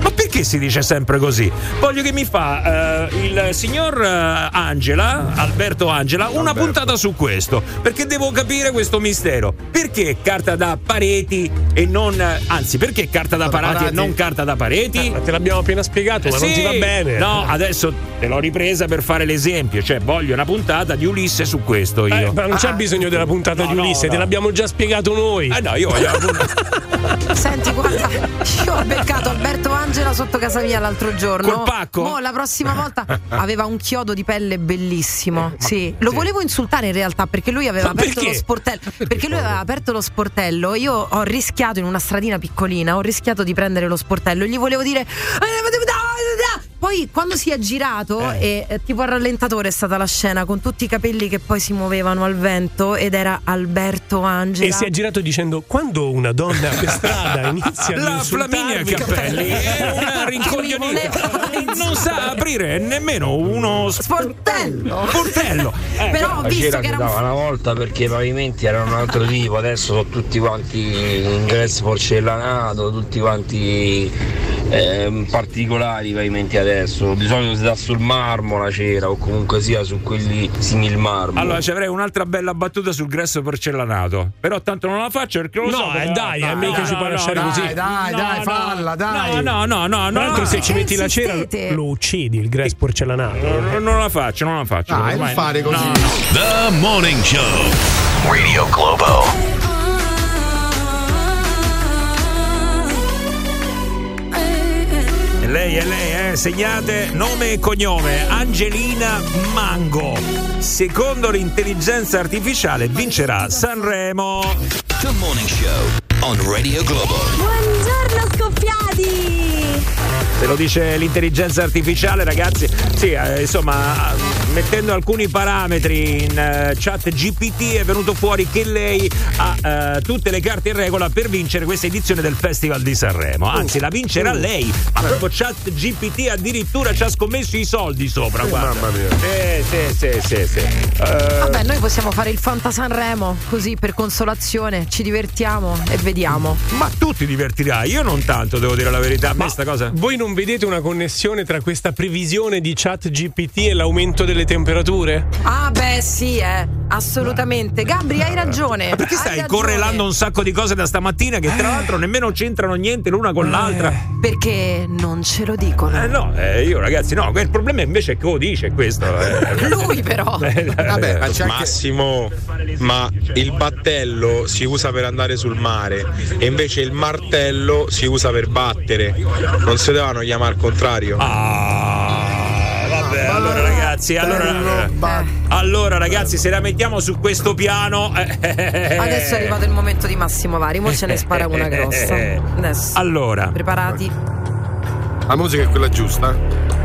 Ma perché perché si dice sempre così? Voglio che mi fa eh, il signor eh, Angela, Alberto Angela, una puntata su questo, perché devo capire questo mistero. Perché carta da pareti e non anzi, perché carta da parati e parati. non carta da pareti? Eh, ma te l'abbiamo appena spiegato, ma non Sì. ti va bene. No, adesso te l'ho ripresa per fare l'esempio, cioè voglio una puntata di Ulisse su questo io. Eh, ma non c'è bisogno della puntata No, di Ulisse, no. te l'abbiamo già spiegato noi. Eh no, io voglio la puntata. Senti, guarda, io ho beccato Alberto Angela sotto casa mia l'altro giorno. Col pacco? Mo, la prossima volta aveva un chiodo di pelle bellissimo. sì, lo volevo insultare in realtà perché lui aveva Ma aperto perché? lo sportello. Perché lui aveva aperto lo sportello. Io ho rischiato in una stradina piccolina, ho rischiato di prendere lo sportello. Gli volevo dire. Poi quando si è girato e eh, tipo a rallentatore è stata la scena con tutti i capelli che poi si muovevano al vento ed era Alberto Angela. E si è girato dicendo: Quando una donna per strada inizia a La Flaminia Cappelli è una rincoglionita. Non sa aprire nemmeno uno sportello. sportello. Eh, Però ho visto cera che era un una volta perché i pavimenti erano un altro tipo, adesso sono tutti quanti ingresso porcellanato, tutti quanti ehm, particolari i pavimenti adesso. Di solito si dà sul marmo la cera o comunque sia su quelli simili marmo. Allora ci avrei un'altra bella battuta sul gresso porcellanato. Però tanto non la faccio perché lo No, so. eh, dai, eh, mica ci puoi lasciare così. Dai, dai, No, dai, no, falla, dai. No, no, no, no, no. l'altro, se no. ci metti la cera lo uccidi il grass porcellanato. Non, non la faccio, non la faccio. Dai, non fare così. no, no. The Morning Show. Radio Globo. Lei è lei, eh? Segnate nome e cognome. Angelina Mango. Secondo l'intelligenza artificiale vincerà Sanremo. The Morning Show on Radio Globo. Buongiorno scoppiati! Se lo dice l'intelligenza artificiale, ragazzi. Sì, eh, insomma, mettendo alcuni parametri in eh, chat GPT è venuto fuori che lei ha eh, tutte le carte in regola per vincere questa edizione del Festival di Sanremo. Anzi, la vincerà lei. Ma proprio chat GPT addirittura ci ha scommesso i soldi sopra. guarda. mamma mia. Sì, sì, sì, sì, sì. Eh, Vabbè, noi possiamo fare il Fanta Sanremo così per consolazione, ci divertiamo e vediamo. ma tu ti divertirai, io non tanto, devo dire la verità. A me sta cosa. Voi non vedete una connessione tra questa previsione di chat GPT e l'aumento delle temperature? Ah, beh, sì, eh, assolutamente. Gabri, hai ragione. Ma perché hai stai ragione. correlando un sacco di cose da stamattina che tra l'altro nemmeno c'entrano niente l'una con l'altra? Perché non ce lo dicono. Eh no, eh, io ragazzi, no, il problema invece è che lo dice questo. eh. Lui però. Vabbè, ma c'è anche... Massimo, ma il battello si usa per andare sul mare e invece il martello si usa per battere. Non si devono chiamare al contrario. Ah, vabbè, allora ragazzi, allora, allora ragazzi, se la mettiamo su questo piano... eh, Adesso è arrivato il momento di Massimo Vari, mo ce ne spara una grossa. Adesso. Allora, Preparati? La musica è quella giusta?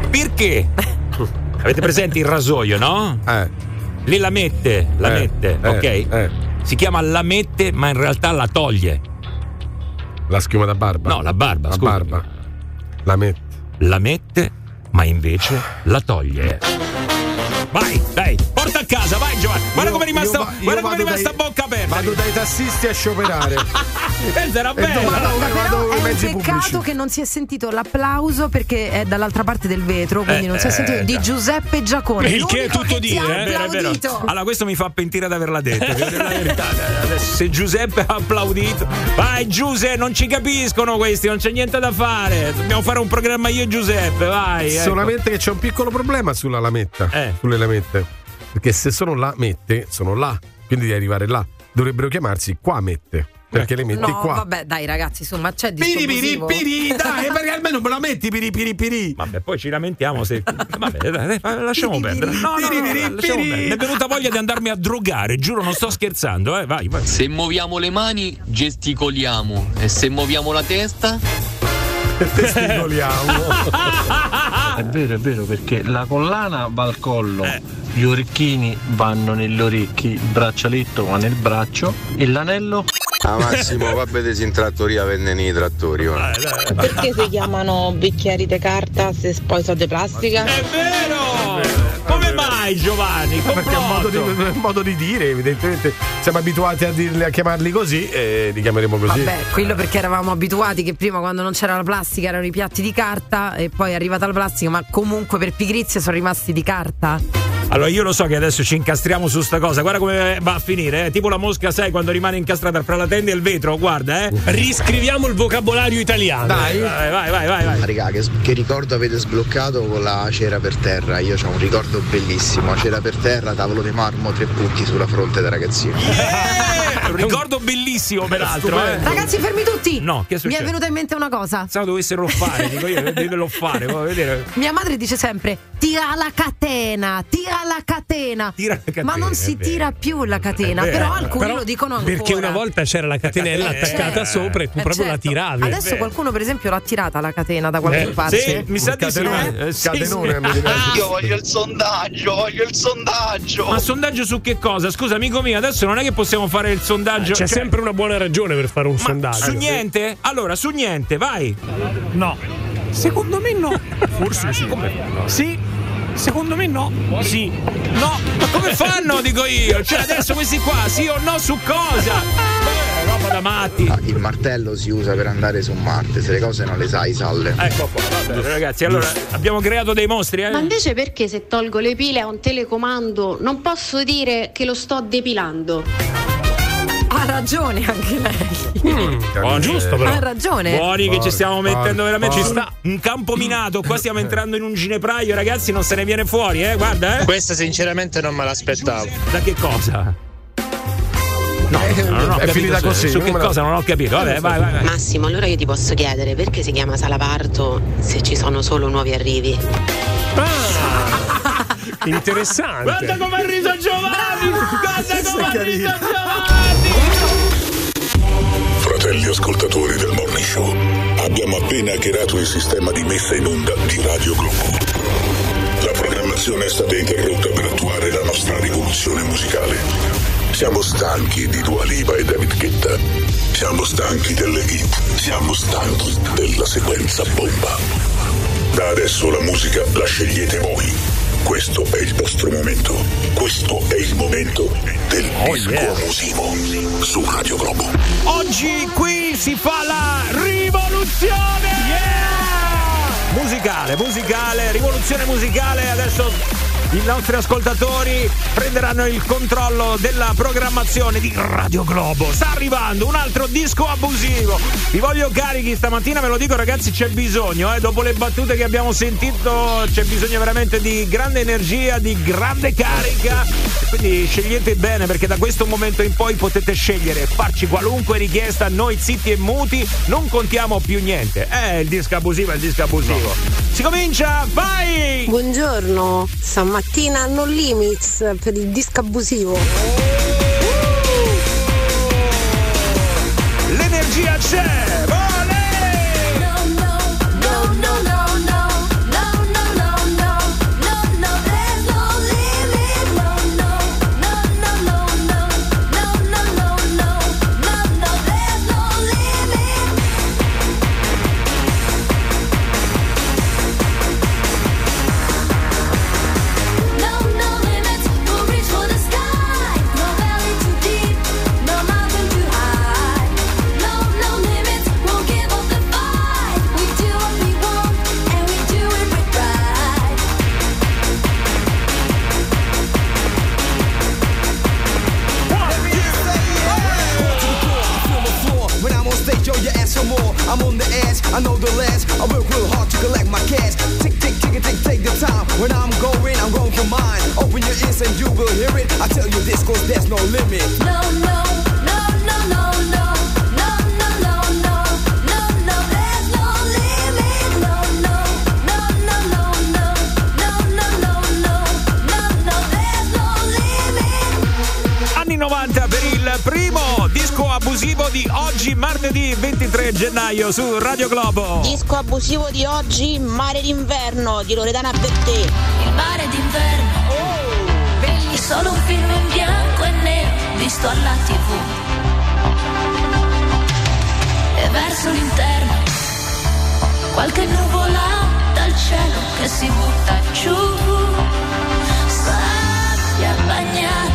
perché? Avete presente il rasoio, no? Eh. Lì la mette, la Eh, mette, eh, ok? eh. Si chiama la mette, ma in realtà la toglie. La schiuma da barba? No, la barba, La scusa. barba. La mette. Ma invece la toglie. Vai, dai, porta a casa, vai Giovanni. Guarda come è rimasta, io va- io guarda come è rimasta dai- bocca aperta. Vado dai tassisti a scioperare. Questa era bella. però è un peccato pubblici? che non si è sentito l'applauso perché è dall'altra parte del vetro, quindi Eh, non si è sentito eh, di già. Giuseppe Giacone. Il che è tutto che dire, eh, È vero, è vero. Allora, questo mi fa pentire ad averla detta. se Giuseppe ha applaudito, vai Giuseppe, non ci capiscono questi, non c'è niente da fare. Dobbiamo fare un programma io e Giuseppe, vai. ecco. Solamente che c'è un piccolo problema sulla lametta. Eh. Sulle lamette. Perché se sono la mette, sono là. Quindi devi arrivare là. Dovrebbero chiamarsi qua mette. Perché le metti No, qua. vabbè, dai ragazzi, su, ma c'è Piri piri dispositivo? piri, dai, perché almeno me la metti piri piri piri. Vabbè, poi ci lamentiamo se. Vabbè, dai, dai, lasciamo perdere. No, no, no, Piri, no, piri, lasciamo piri. perdere. Mi è venuta voglia di andarmi a drogare, giuro, non sto scherzando, eh. Vai, vai. Se muoviamo le mani, gesticoliamo. E se muoviamo la testa, È vero, è vero, perché la collana va al collo, gli orecchini vanno negli orecchi, il braccialetto va nel braccio e l'anello. Ah Massimo, va a vedere in trattoria vendono i trattori. va. Perché si chiamano bicchieri di carta se poi sono di plastica? È vero! Come mai Giovanni? Perché è un modo, di, un modo di dire, evidentemente siamo abituati a, dirli, a chiamarli così e li chiameremo così. Vabbè, quello perché eravamo abituati che prima quando non c'era la plastica erano i piatti di carta e poi è arrivata la plastica, ma comunque per pigrizia sono rimasti di carta. Allora io lo so che adesso ci incastriamo su sta cosa, guarda come va a finire, eh? tipo la mosca, sai, quando rimane incastrata fra la tenda e il vetro, guarda, eh. Riscriviamo il vocabolario italiano. Dai, vai, vai, vai, vai. vai. Raga, che, che ricordo avete sbloccato con la cera per terra? Io ho un ricordo bellissimo, cera per terra, tavolo di marmo, tre punti sulla fronte da ragazzino. Eh, un ricordo bellissimo peraltro, eh. Ragazzi, fermi tutti! No, che Mi succede? è venuta in mente una cosa. Pensavo dovessero fare, dico io, devo fare, vedere. Mia madre dice sempre: tira la catena, tira la catena. Tira la catena, Ma non si vero. tira più la catena, però alcuni Però- lo dicono ancora. Perché una volta c'era la catenella catena, attaccata eh, sopra e tu Eh, proprio la certo. tiravi. Adesso qualcuno, per esempio, l'ha tirata la catena da qualche Eh, parte. Sì, mi sa di sì. Catenone, eh, eh. Io voglio il sondaggio, voglio il sondaggio. Ma sondaggio su che cosa? Scusa, amico mio, adesso non è che possiamo fare il sondaggio. C'è cioè- sempre una buona ragione per fare un Ma sondaggio. su niente? Allora, su niente, vai. No. Secondo me no. Forse sì. Sì. Secondo me no. Sì. No, ma come fanno, dico io? Cioè, adesso questi qua, sì o no su cosa? Eh, roba da matti. Ah, il martello si usa per andare su Marte, se le cose non le sai, salle. Ecco qua, va bene, ragazzi. Allora, abbiamo creato dei mostri, eh? Ma invece perché se tolgo le pile a un telecomando non posso dire che lo sto depilando? Ha ragione anche lei. Buoni, giusto, eh, però. Ha ragione. Buoni che ci stiamo mettendo veramente ci sta un campo minato. Qua stiamo entrando in un ginepraio, ragazzi. Non se ne viene fuori, eh? Guarda, eh. Questa sinceramente non me l'aspettavo. Da che cosa? No, non ho è capito finita su- così, Su che cosa non ho capito. Vabbè, vai, vai, vai. Massimo, allora io ti posso chiedere perché si chiama Salaparto se ci sono solo nuovi arrivi? Ah, interessante. Guarda come ha riso Giovanni! Guarda come ha riso. Giovanni! Ascoltatori del Morning Show, abbiamo appena hackerato il sistema di messa in onda di Radio Globo. La programmazione è stata interrotta per attuare la nostra rivoluzione musicale. Siamo stanchi di Dua Lipa e David Guetta. Siamo stanchi delle hit. Siamo stanchi della sequenza bomba. Da adesso la musica la scegliete voi. Questo è il vostro momento. Questo è il momento del disco abusivo su Radio Globo. Oggi qui si fa la rivoluzione! Musicale, musicale, rivoluzione musicale. Adesso i nostri ascoltatori prenderanno il controllo della programmazione di Radio Globo. Sta arrivando un altro disco abusivo. Vi voglio carichi stamattina, ve lo dico ragazzi, c'è bisogno, eh. dopo le battute che abbiamo sentito c'è bisogno veramente di grande energia, di grande carica. Quindi scegliete bene perché da questo momento in poi potete scegliere, farci qualunque richiesta, noi zitti e muti, non contiamo più niente. Eh, il disco abusivo è il disco abusivo. Si comincia, vai! Buongiorno, stamattina no limits per il disco abusivo. L'energia c'è! Radio Globo. Disco abusivo di oggi, Mare d'inverno di Loredana Bertè. Il mare d'inverno. Vegli solo un film in bianco e nero visto alla tv. E verso l'interno qualche nuvola dal cielo che si butta giù. io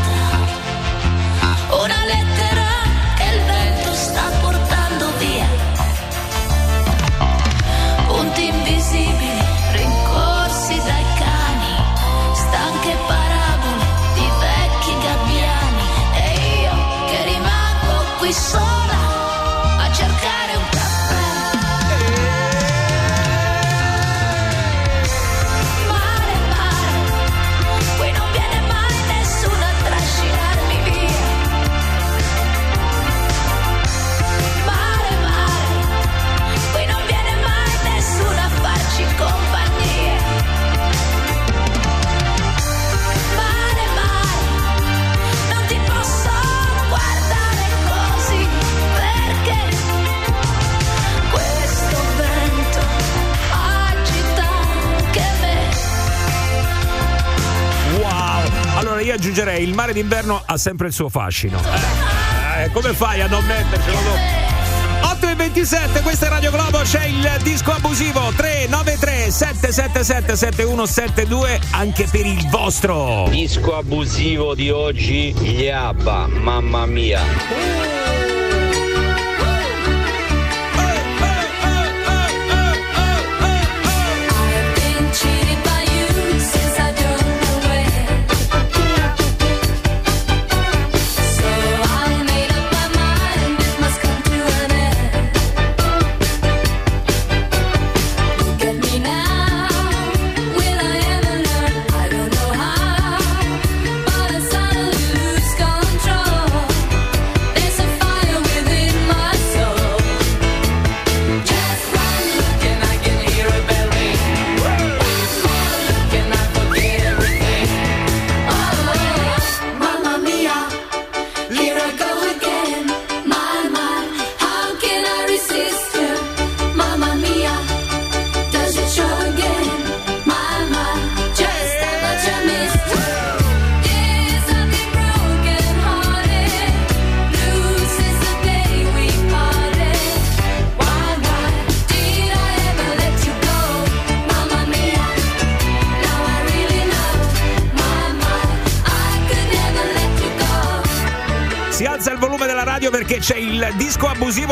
d'inverno ha sempre il suo fascino. Eh, eh, come fai a non mettercelo dopo? 8 e 27, questa è Radio Globo, c'è il disco abusivo 393 777 7172 anche per il vostro. Disco abusivo di oggi, gli ABBA, mamma mia.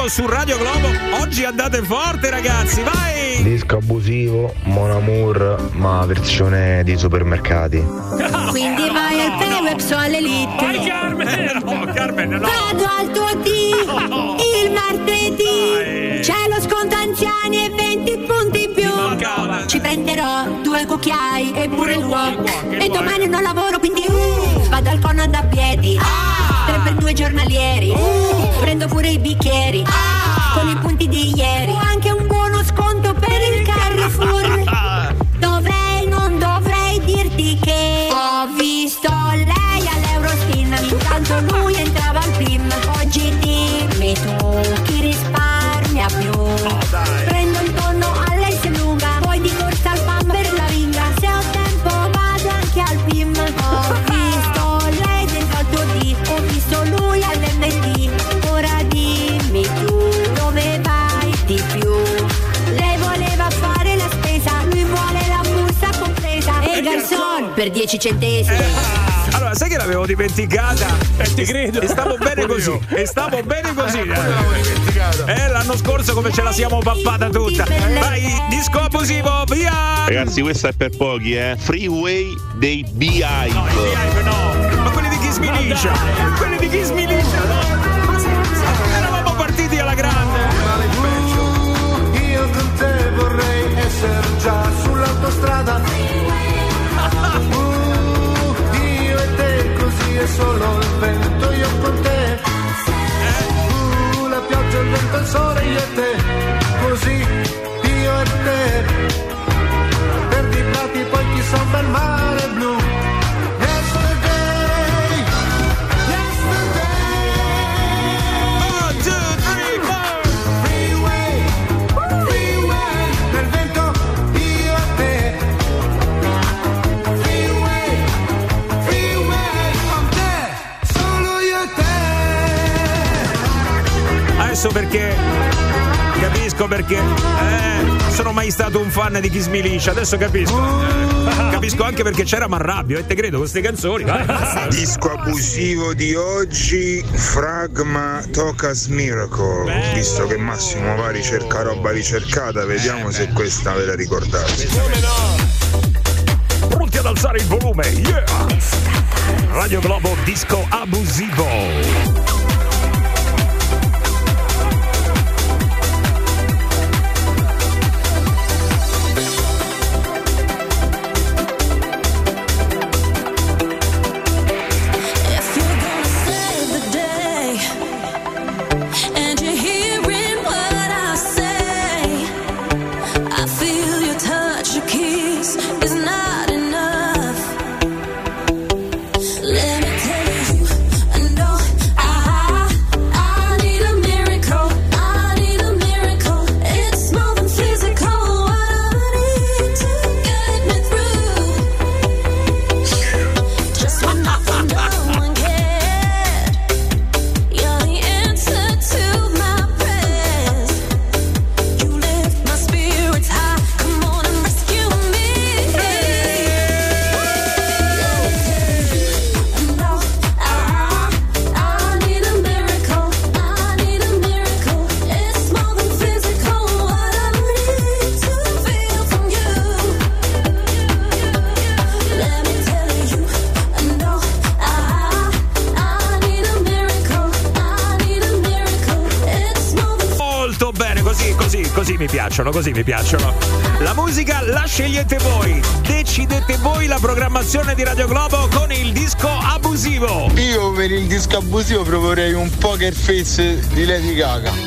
Abusivo su Radio Globo. Oggi andate forte ragazzi, vai! Disco abusivo, Mon Amour, ma versione di supermercati. Quindi vai al Peweps o all'Elite. Vai Carmen! No, Carmen, no! Vado al tuo D il martedì. C'è lo sconto anziani e 20 punti in più. Ci prenderò due cucchiai e pure il wok. E domani non lavoro, quindi uh, vado al Conad a piedi. Tre per due giornalieri. Prendo pure i bicchieri. Con i punti di ieri. Per 10 centesimi. Allora, sai che l'avevo dimenticata? Eh, ti credo. E stavo bene così. E stavo bene così. Eh, l'anno scorso come ce la siamo pappata tutta. Vai, disco abusivo, via! Ragazzi, questa è per pochi, eh. Freeway dei Beehive. Ma quelli di chi smiliscia? Quelli di chi smiliscia? Eravamo partiti alla grande. Io con te vorrei essere già sull'autostrada. Uh, solo il vento, io con te. Uh, la pioggia, il vento, il sole, io e te. Così io e te. I prati, poi chissà un Adesso perché capisco perché eh, non sono mai stato un fan di chi smiliscia, adesso capisco. Eh, capisco anche perché c'era Marrabbio e te credo con queste canzoni. vai. Disco abusivo di oggi, Fragma Tocas Miracle. Visto che Massimo va a ricerca roba ricercata, vediamo se questa ve la ricordate. Pronti ad alzare il volume, yeah! Radio Globo Disco Abusivo. Piacciono, così mi piacciono. La musica la scegliete voi, decidete voi la programmazione di Radio Globo con il disco abusivo. Io per il disco abusivo proporrei un poker face di Lady Gaga.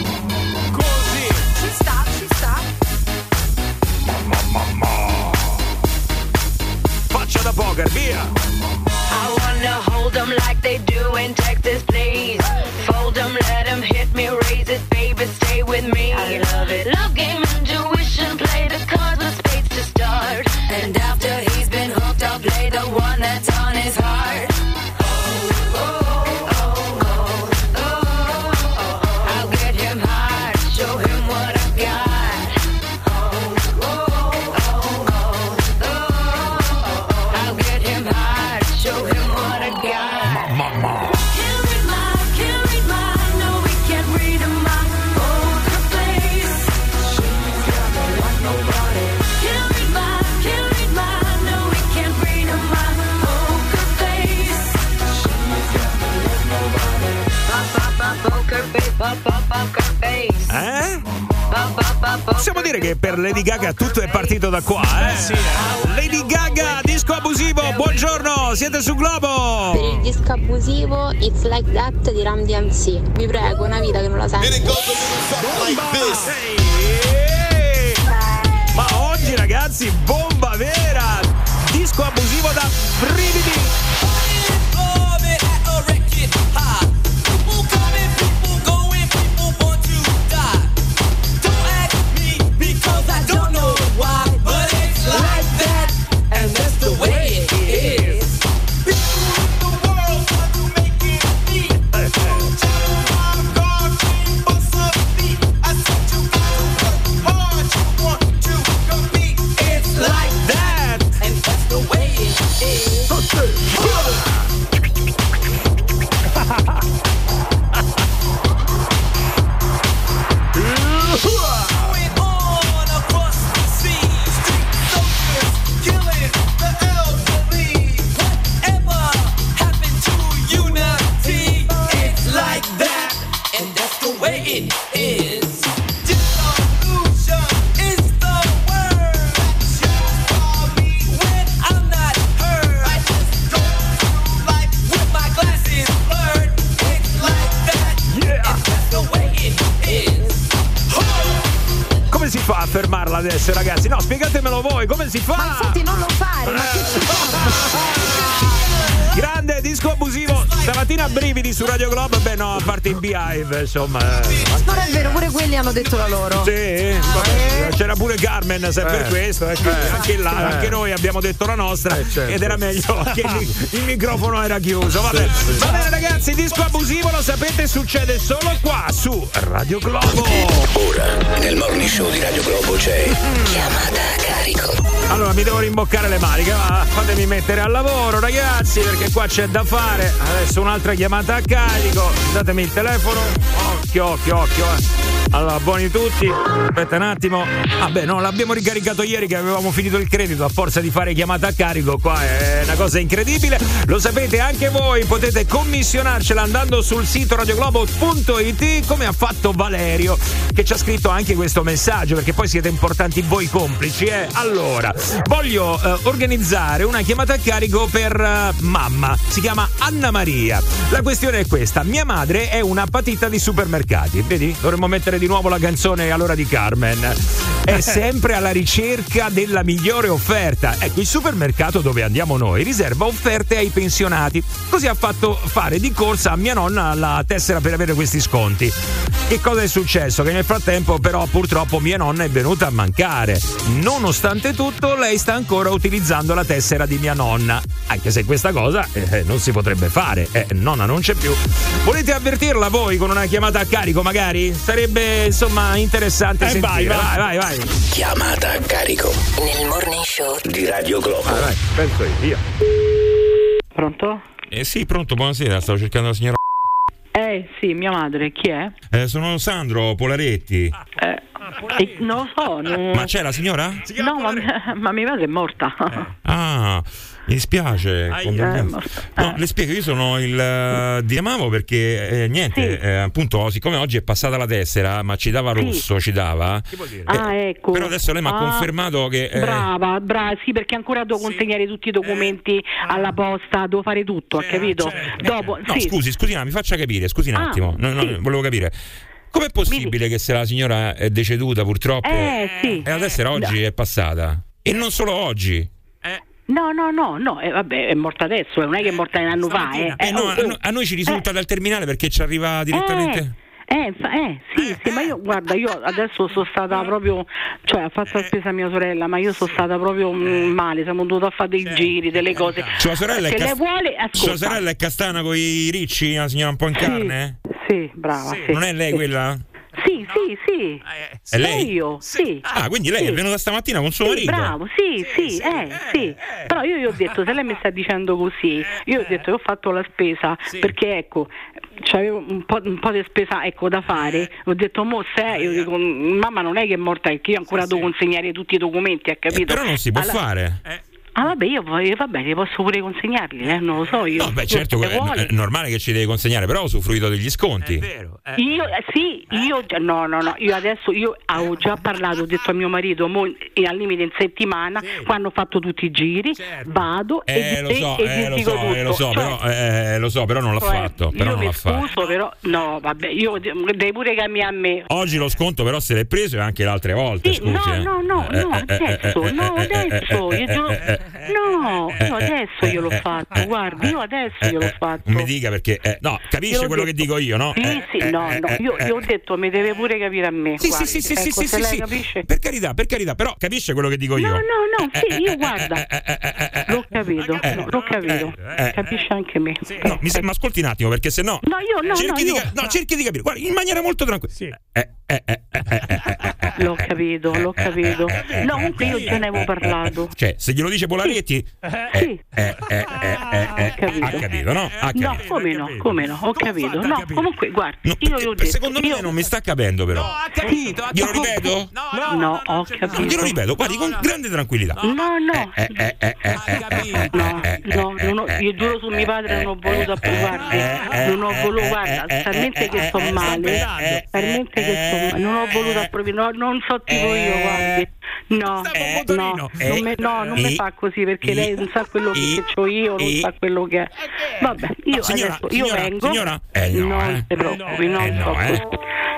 Eh? Lady Gaga, disco abusivo, buongiorno, siete su Globo! Per il disco abusivo It's Like That di Ram DMC. Vi prego, una vita che non la senti. Ma stamattina brividi su Radio Globo, beh no, a parte in Beehive, insomma. eh. Non è vero, pure quelli hanno detto la loro. Sì, vabbè, c'era pure Carmen, se per Eh. questo, eh, Eh. anche là, Eh. anche noi abbiamo detto la nostra certo. ed era meglio che il, il microfono era chiuso. Vabbè. Sì, sì. Va bene ragazzi, disco abusivo lo sapete succede solo qua su Radio Globo. Ora, nel morning show di Radio Globo c'è chiamata a carico. Allora mi devo rimboccare le maniche, va, fatemi mettere al lavoro ragazzi perché qua c'è da fare. Adesso un'altra chiamata a carico, datemi il telefono. Occhio, occhio, occhio. eh. Allora, buoni tutti. Aspetta un attimo. Ah beh, no, l'abbiamo ricaricato ieri che avevamo finito il credito a forza di fare chiamata a carico. Qua è una cosa incredibile. Lo sapete anche voi, potete commissionarcela andando sul sito radioglobo.it come ha fatto Valerio che ci ha scritto anche questo messaggio perché poi siete importanti voi complici. Eh? Allora, voglio eh, organizzare una chiamata a carico per eh, mamma. Si chiama Anna Maria. La questione è questa: mia madre è una patita di supermercati. Vedi? Dovremmo mettere di nuovo la canzone allora di Carmen. È sempre alla ricerca della migliore offerta. Ecco, il supermercato dove andiamo noi riserva offerte ai pensionati. Così ha fatto fare di corsa a mia nonna la tessera per avere questi sconti. Che cosa è successo? Che nel frattempo, però, purtroppo mia nonna è venuta a mancare. Nonostante tutto, lei sta ancora utilizzando la tessera di mia nonna. Anche se questa cosa eh, non si potrebbe fare. Eh, nonna non c'è più. Volete avvertirla voi con una chiamata a carico, magari? Sarebbe insomma interessante Eh, sentire. vai, vai. vai, vai, vai. Chiamata a carico. Nel morning show di Radio Globo. Vai, vai, penso io, via. Pronto? Eh sì, pronto, buonasera, stavo cercando la signora. Eh sì, mia madre, chi è? Eh, sono Sandro Polaretti. Eh, Eh, non lo so. non- Ma c'è la signora? No, ma, ma mia madre è morta. Ah, mi dispiace. Condoglianze. eh, No, le spiego, io sono il eh, ti chiamavo perché eh, niente, eh, appunto, siccome oggi è passata la tessera, ma ci dava Sì. rosso, ci dava. Ah, ecco. Però adesso lei mi ha Ah, confermato che eh, Brava, brava, sì, perché ancora devo consegnare tutti i documenti alla posta, devo fare tutto, ha capito? Dopo, No, sì. scusi, scusi, no, mi faccia capire, scusi un Ah, attimo. No, no, sì. volevo capire. Com'è possibile che se la signora è deceduta purtroppo Eh, sì. e la tessera oggi è passata? E non solo oggi. No, no, no, no, eh, vabbè, è morta adesso, eh, non è che è morta un anno fa, eh. Eh, no, oh, a, no- a noi ci risulta dal terminale perché ci arriva direttamente. Eh, eh, sì, sì, ma io guarda, io adesso sono stata proprio, cioè ha fatto la spesa mia sorella, ma io sono stata proprio mm, male, siamo dovuti a fare dei giri, delle cose. Sua sorella, è Che cas- lei vuole, sua sorella è castana con i ricci, una signora un po' in Sì, carne? Sì, brava. sì. Non è lei Sì. quella? Sì, sì, sì. È lei? Io, sì. Ah, quindi lei Sì. è venuta stamattina con suo Sì, marito? bravo, sì, sì, eh, sì. Però io gli ho detto, se lei mi sta dicendo così, io ho detto che ho fatto la spesa, perché ecco, c'avevo un po', un po' di spesa ecco, da fare, ho detto, mo se, io dico, mamma non è che è morta, è che io ancora devo consegnare tutti i documenti, ha capito? Eh, Però non si può Alla- fare. Ah vabbè, io vabbè, li posso pure consegnarli, eh, non lo so io. No, beh, certo, è, vuole. è normale che ci devi consegnare, però ho usufruito degli sconti. Io eh, sì, io già- no, no, no, io adesso io avevo già parlato, ho detto a mio marito, mo, e al limite in settimana, quando ho fatto tutti i giri, vado Eh, e, lo so, e eh, lo dico so, tutto. eh, lo so, Cioè, però, eh, lo so, però non l'ha cioè, fatto. Però io non mi l'ha fatto. scuso, però no, vabbè, io de- devi pure cambiare a me. Oggi lo sconto però se l'è preso e anche le altre volte, Sì, scusi. no, eh. no, no, Eh, no, eh, eh, adesso, eh, no, eh, adesso, eh, io giuro- eh, eh, no, eh, io eh, adesso eh, gliel'ho eh, fatto, guarda, io adesso eh, gliel'ho eh, fatto. Non mi dica perché, eh, no, capisce Io quello che detto- dico io, no? Sì, Eh, sì, eh, no, eh, no, eh, io, eh. io ho detto mi deve pure capire a me. Sì, guardi. sì, sì, sì, ecco, sì, sì, sì. capisce. Per carità, per carità, però capisce quello che dico io. No, no, no, Eh, sì, eh, io eh, guarda, l'ho capito, no, l'ho capito, eh, capisce anche me. No, mi se- ma ascolti un attimo, perché se no. No, io no, cerchi, no, di, io- no, cerchi di capire, guarda, in maniera molto tranquilla. Eh, eh, eh, eh, eh, eh, eh, eh. L'ho capito, l'ho capito. No, comunque io già ne avevo parlato. Cioè, se glielo dice Polaretti, Sì. eh, eh, eh, eh, eh, ha capito, no? Ha No, capito. come no, come no, ho capito. No, comunque guarda, io gli ho detto. Secondo me io- non mi sta capendo, però. ha capito, ha Glielo capito. ripeto? No, ho capito. Glielo ripeto, guardi, con grande tranquillità. No, no, Eh, eh, eh, eh, eh, eh, no, eh, eh, no, non ho- io giuro su mio padre non ho voluto approvarli, non ho voluto, guarda, talmente che sto male, talmente che sto male, non ho voluto approvare, no, non so tipo io, guardi, no, no, non me, no, non mi fa così perché lei non sa quello che ho io, non sa quello che è. Vabbè, io signora, adesso, io signora, vengo, signora? Eh, no, non eh. si preoccupi, non Eh, no, so eh.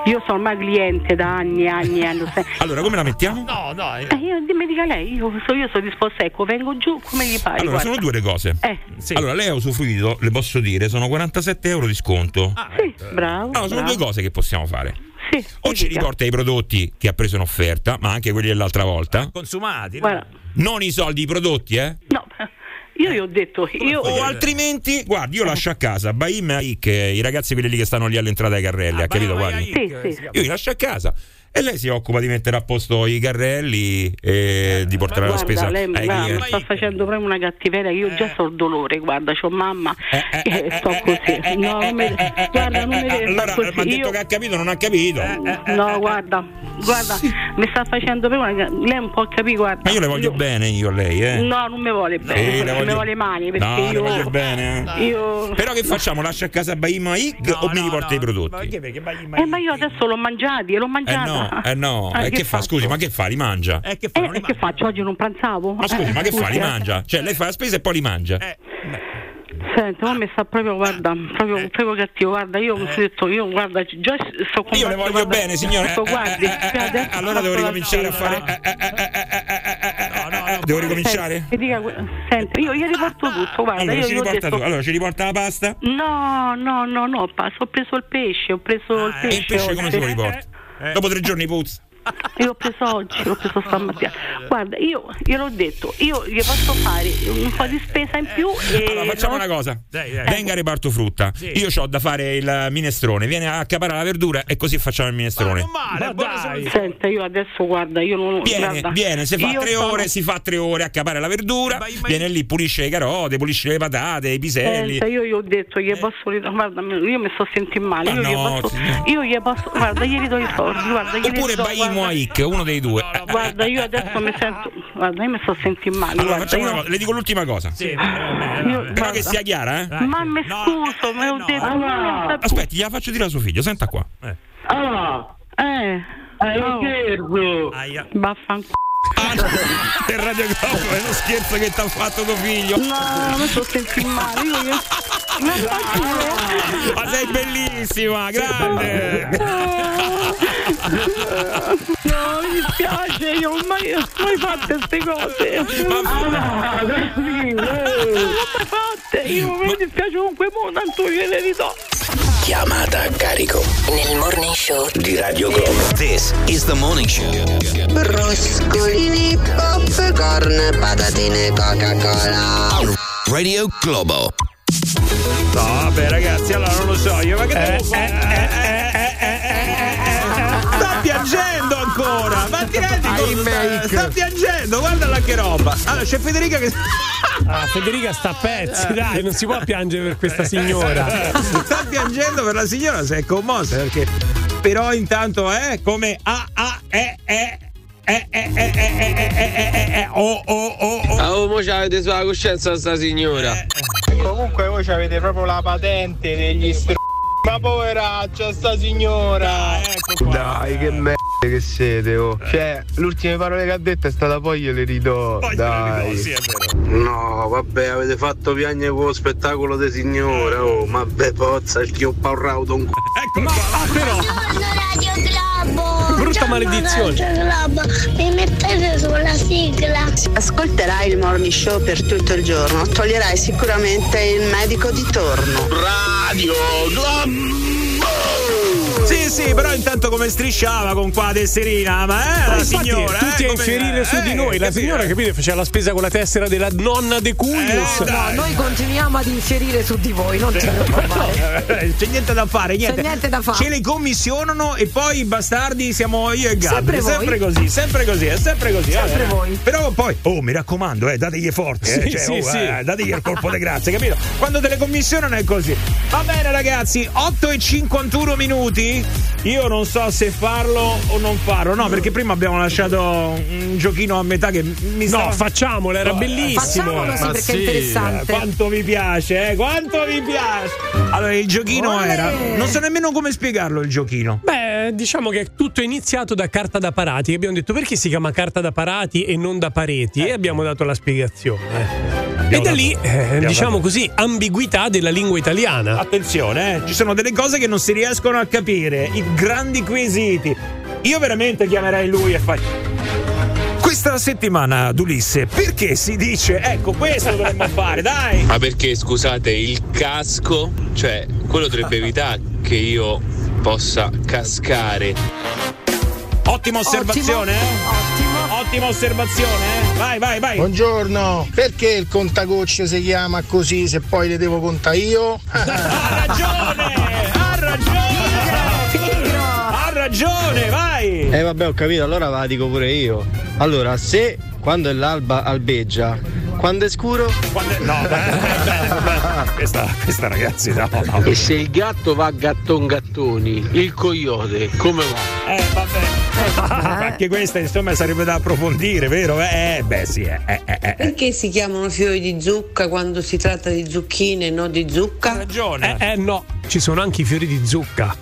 Io sono ormai cliente da anni e anni e anni. Allora, come la mettiamo? No, no, Eh, io, mi dica lei, io, so, io sono disposta, ecco, vengo giù come gli pare. Allora, guarda. sono due le cose. Eh. Allora, lei ha usufruito, le posso dire, sono 47 euro di sconto. Sì, bravo. Allora, sono bravo. due cose che possiamo fare. Sì, O ci riporta i prodotti che ha preso in offerta, ma anche quelli dell'altra volta. Consumati. no? Guarda, Non i soldi, i prodotti, eh? no, io gli ho detto, io... O altrimenti, guardi, io lascio a casa Baim e Ike, i ragazzi quelli lì che stanno lì all'entrata ai carrelli, ha capito? Guardi? Sì, sì. Io li lascio a casa. E lei si occupa di mettere a posto i carrelli e di portare la Guarda, spesa lei ai guarda, mi clienti. sta facendo proprio una cattiveria, io Eh. già so il dolore, guarda, c'ho mamma e sto così. No, non mi, guarda, non mi Eh, Allora, così. ha detto Io, che ha capito, non ha capito. no, guarda, guarda, mi sta facendo proprio una lei un po' capì, guarda. Ma io le voglio bene, io a lei, eh. No, non mi vuole bene, Sì, le non mi voglio- vuole mani perché No, le io voglio bene. eh. Io Però che facciamo? Lascia a casa Baim e Ike o mi riporta i prodotti? Eh, ma io adesso l'ho mangiati, l'ho Eh mangiata. No, eh no. Eh, E che fa? faccio? Scusi, ma che fa? Li mangia? Eh, che Eh, e che faccio? Oggi non pranzavo? Ma scusi, Eh, ma che fa? Li scusi, eh. mangia? Cioè, lei fa la spesa e poi li mangia? Senti, ma mi sta proprio, guarda, proprio, proprio cattivo. Guarda, io mi sono detto, io guarda, già sto con Io le voglio guarda, bene, signore. sto, guardi, Eh, eh, eh, eh, allora ho devo ricominciare a fare. eh, eh, eh, eh, eh, Devo ricominciare? E dica, senti, io gli riporto tutto, guarda, Allora io ci ho riporta detto... tu. Allora ci riporta la pasta? No, no, no, no, pa- ho preso il pesce, ho preso il E pesce. il pesce come se lo riporta? Dopo tre giorni puzza. Io l'ho preso oggi, l'ho preso stamattina. Guarda, io gliel'ho detto, io gli posso fare un po' di spesa in più e. Allora facciamo no- una cosa. Dai, dai. Venga a reparto frutta. Io ho da fare il minestrone. Viene a accaparare la verdura e così facciamo il minestrone. Male, buona soluzione. Senta, io adesso guarda, io non. Viene, guarda, viene, si fa io tre sono- ore, si fa tre ore a capare la verdura, viene lì, pulisce le carote, pulisce le patate, i piselli. Senta, io gli ho detto, gli posso ridare, guarda, io mi sto sentendo male, Ma io, no, gli posso, io gli posso, guarda, gli ridò i soldi, guarda, gli Oppure ridò, Baim Moaik, uno dei due. Eh, Guarda, io adesso mi sento. Guarda, io mi sto sentendo male. Allora guarda, facciamo io- una cosa, le dico l'ultima cosa. io- Però che sia chiara, eh? Ma mi scuso, me l'ho detto. Ah, Aspetti, gliela faccio dire a suo figlio, senta qua. Eh. Ah, eh. Oh. Vaffanculo. Per Radio Globo è uno scherzo che ti ha fatto tuo figlio. No, mi sto sentendo male. Io. Ma sei bellissima, grande. No, mi dispiace, io non ho mai fatte queste cose. Ma non l'ho mai fatte, io mi dispiace comunque, mo, tanto gliele ridò. Chiamata a carico Nel morning show di Radio Globo. This is the morning show. Broscolini, popcorn, patatine, Coca-Cola Radio Globo. No, vabbè, ragazzi, allora non lo so io, ma che Eh, devo fare? Sta piangendo ancora! Ma ti rendi conto? Sta, sta piangendo, guardala che roba! Allora, c'è Federica che. Ah, Federica sta a pezzi, dai, non si può piangere per questa signora. sta piangendo per la signora, si è commossa perché. Però intanto è come A A E E Oh, oh, oh, oh. Ah, oh, avete sulla coscienza sta signora. Comunque voi avete proprio la patente degli str... Ma poveraccia sta signora! Dai, che merda che siete, oh. Cioè, le ultime parole che ha detto è stata poi io le ridò. Dai. No, vabbè, avete fatto piangere con lo spettacolo di signora. Oh, ma beh, pozza, il che ho paurato un Ecco però. Radio Globo! Brutta maledizione. Mi mettete sulla sigla. Ascolterai il morning show per tutto il giorno, toglierai sicuramente il medico di torno. Radio Globo. Sì, sì, però intanto come strisciava con qua tesserina, ma eh, la Infatti, signora. tutti eh, a come- infierire su di eh, noi. La capito? signora, capite, faceva la spesa con la tessera della nonna De Culius. No, noi continuiamo ad infierire su di voi, non ti preoccupare. Eh, C'è niente da fare, niente. C'è niente da fare. Ce le commissionano e poi i bastardi siamo io e Gabri. Sempre voi. Sempre così, sempre così, è sempre così. Sempre eh. voi. Però poi, oh, mi raccomando, eh, dategli forte, eh, Sì, cioè, sì, oh, sì. eh, dategli il colpo di grazia, capito? Quando te le commissionano è così. Va bene, ragazzi, 8 e 51 minuti. Io non so se farlo o non farlo, no, perché prima abbiamo lasciato un giochino a metà che mi stava No, facciamolo, era No, bellissimo. Facciamolo sì, perché è interessante. eh, Quanto vi piace, eh? Quanto vi piace? Allora, il giochino Olè. era. Non so nemmeno come spiegarlo il giochino. Beh, diciamo che tutto è iniziato da carta da parati. Abbiamo detto perché si chiama carta da parati e non da pareti e abbiamo dato la spiegazione. E da lì, eh, diciamo così, ambiguità della lingua italiana. Attenzione, eh, ci sono delle cose che non si riescono a capire, i grandi quesiti. Io veramente chiamerei lui e faccio. Questa settimana, Dulisse, perché si dice, ecco, questo dovremmo fare, dai! Ma perché scusate, il casco, cioè quello dovrebbe evitare che io possa cascare. Ottima osservazione, eh? Ottimo. Ottima osservazione, eh? Vai, vai, vai! Buongiorno, perché il contagocce si chiama così se poi le devo contare io? Ha ragione! Ha ragione! Ha ragione, vai! Eh vabbè, ho capito, allora la dico pure io. Allora, se quando è l'alba albeggia, quando è scuro? Quando- No, beh, questa, questa ragazzi, no, no. E se il gatto va gatton gattoni, il coyote come va? Eh, vabbè. Anche questa, insomma, sarebbe da approfondire, vero? Eh, beh, sì, eh, eh, eh, eh. Perché si chiamano fiori di zucca quando si tratta di zucchine e non di zucca? ragione. Eh, eh, no, ci sono anche i fiori di zucca.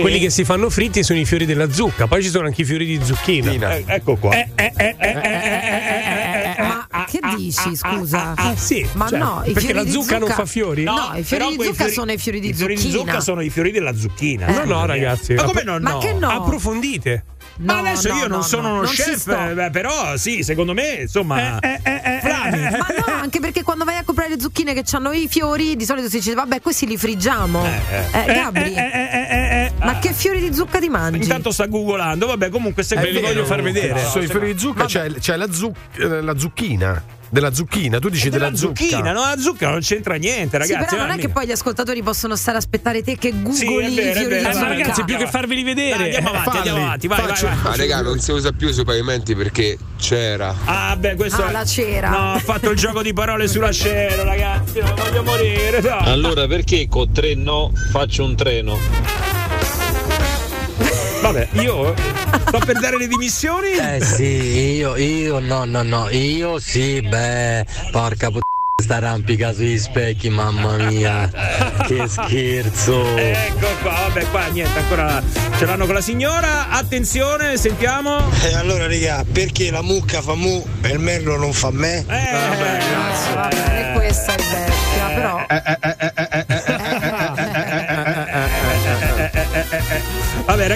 Quelli che si fanno fritti sono i fiori della zucca, poi ci sono anche i fiori di zucchina. Eh, ecco qua. Eh, eh, eh, eh, eh, eh, eh, Ma che dici, scusa? Ah, sì, Ma cioè, no, i perché fiori la di zucca non fa fiori? No, i fiori di zucca sono i fiori di I fiori di zucchina. zucca sono i fiori della zucchina. No, no, ragazzi. Ma come no? Ma no? che no? Approfondite. No, Ma adesso no, io non no, sono no, uno non chef, eh, beh, però sì, secondo me, insomma. Eh, Flami. Ma no, anche perché quando vai a comprare le zucchine che hanno i fiori, di solito si dice, vabbè, questi li friggiamo. Eh, Gabri, ma che fiori di zucca ti mangi? Intanto sta googolando, vabbè, comunque se Ve li voglio far vedere. Sui fiori di zucca c'è, c'è la, zuc- eh, la zucchina. Della zucchina, tu dici della, della zucchina, no, la zucca non c'entra niente, Sì, ragazzi. però non è che poi gli ascoltatori possono stare a aspettare te che googoli Sì, è vero, i vero, Eh, ma zucca. ragazzi, più che farveli vedere. Dai, andiamo avanti, Falli, andiamo avanti, vai, vai, faccio- vai. Ma raga, non si usa più sui pavimenti perché c'era. Ah, beh, questo Ah, è- la cera. No, ha fatto il gioco di parole sulla scena, ragazzi. Non voglio morire. no. Allora perché con tre no faccio un treno? Vabbè, io sto per dare le dimissioni. Eh sì, io, io, no, no, no, io sì, beh, porca puttana. Sta arrampica sui specchi, mamma mia, che scherzo! Ecco qua, vabbè, qua niente, ancora ce l'hanno con la signora. Attenzione, sentiamo. E allora, raga, perché la mucca fa mu e il merlo non fa me? Eh, vabbè, E questa è vecchia, però. Vabbè,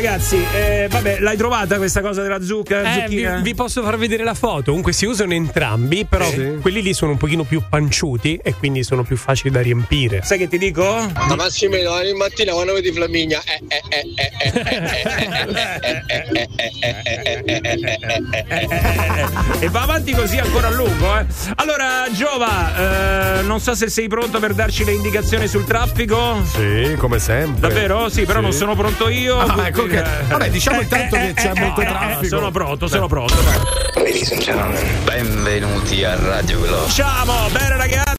ragazzi, eh, vabbè, l'hai trovata questa cosa della zucca? Eh, vi, vi, posso far vedere la foto. Comunque si usano entrambi, però sì. quelli lì sono un pochino più panciuti e quindi sono più facili da riempire. Sai che ti dico? Ma Massimiliano, ogni mattina quando vedi Flaminia. E va avanti così ancora a lungo, eh. Allora, Giova, eh, non so se sei pronto per darci le indicazioni sul traffico. Sì, come sempre. Davvero? Sì, però sì. non sono pronto io. Ah, ecco che- eh, vabbè, diciamo eh, intanto eh, che c'è molto traffico. Sono pronto, sono pronto. Ladies and gentlemen, benvenuti a Radio Globo. Ciao, bene ragazzi.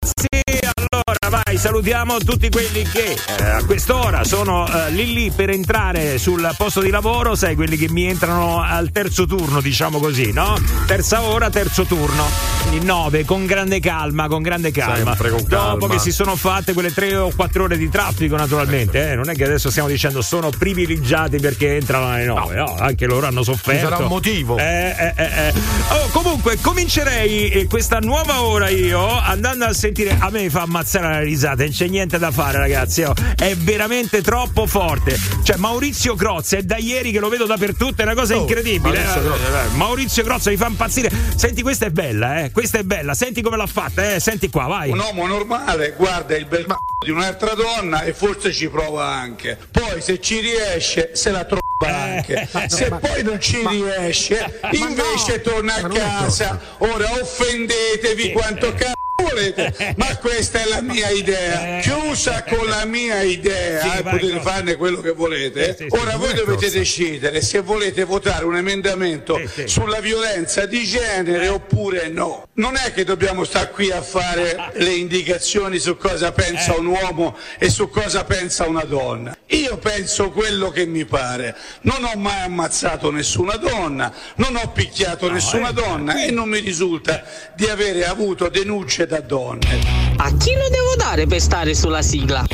Vai, salutiamo tutti quelli che eh, a quest'ora sono eh, lì lì per entrare sul posto di lavoro, sai, quelli che mi entrano al terzo turno, diciamo così, no? Terza ora, terzo turno. Quindi nove, con grande calma, con grande calma. Sempre con calma. Dopo che si sono fatte quelle tre o quattro ore di traffico, naturalmente, eh, non è che adesso stiamo dicendo sono privilegiati perché entrano alle nove, no, anche loro hanno sofferto. Ci sarà un motivo. Eh, eh, eh. Oh, comunque, comincerei questa nuova ora io andando a sentire. A me fa ammazzare la risata, non c'è niente da fare, ragazzi. oh. È veramente troppo forte. Cioè, Maurizio Crozza è da ieri che lo vedo dappertutto, è una cosa Oh, incredibile. Maurizio eh. Crozza. Eh, Maurizio Crozza mi fa impazzire. Senti, questa è bella, eh. Questa è bella. Senti come l'ha fatta, eh. Senti qua, vai. Un uomo normale guarda il bel c***o di un'altra donna e forse ci prova anche. Poi se ci riesce se la trova anche. Se poi non ci riesce, invece torna a casa. Ora offendetevi quanto cazzo volete, ma questa è la mia idea. Chiusa con la mia idea, Sì, eh, vai, potete Crozza. farne quello che volete. Sì, sì, sì. Ora voi dovete Crozza. decidere se volete votare un emendamento sulla violenza di genere oppure no. Non è che dobbiamo stare qui a fare le indicazioni su cosa pensa un uomo e su cosa pensa una donna. Io penso quello che mi pare. Non ho mai ammazzato nessuna donna, non ho picchiato nessuna donna e non mi risulta di avere avuto denunce da donne. A chi lo devo dare per stare sulla sigla?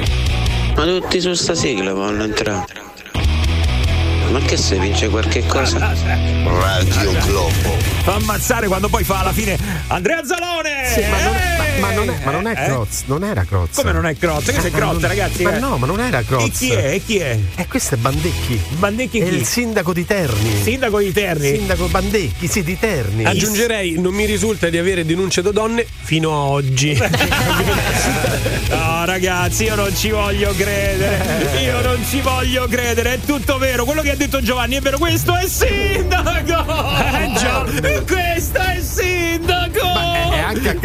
Ma tutti su sta sigla vanno entrare. Ma che se vince qualche cosa? Radio Globo. Fa ammazzare quando poi fa alla fine Andrea Zalone! Sì, ma non è, ma, ma non è, ma non è Eh? Croz, non era Croz. Come non è Crozza? Che sei ma non- Crozza, ragazzi? Ma eh? no, ma non era Croz. E chi è? E chi è? E questo è Bandecchi. Bandecchi È chi? il sindaco di Terni. Sindaco di Terni? Sindaco Bandecchi, sì, di Terni. Aggiungerei, non mi risulta di avere denunce da donne fino a oggi. No, ragazzi, io non ci voglio credere. Io non ci voglio credere. È tutto vero. Quello che detto Giovanni è vero. Questo è sindaco.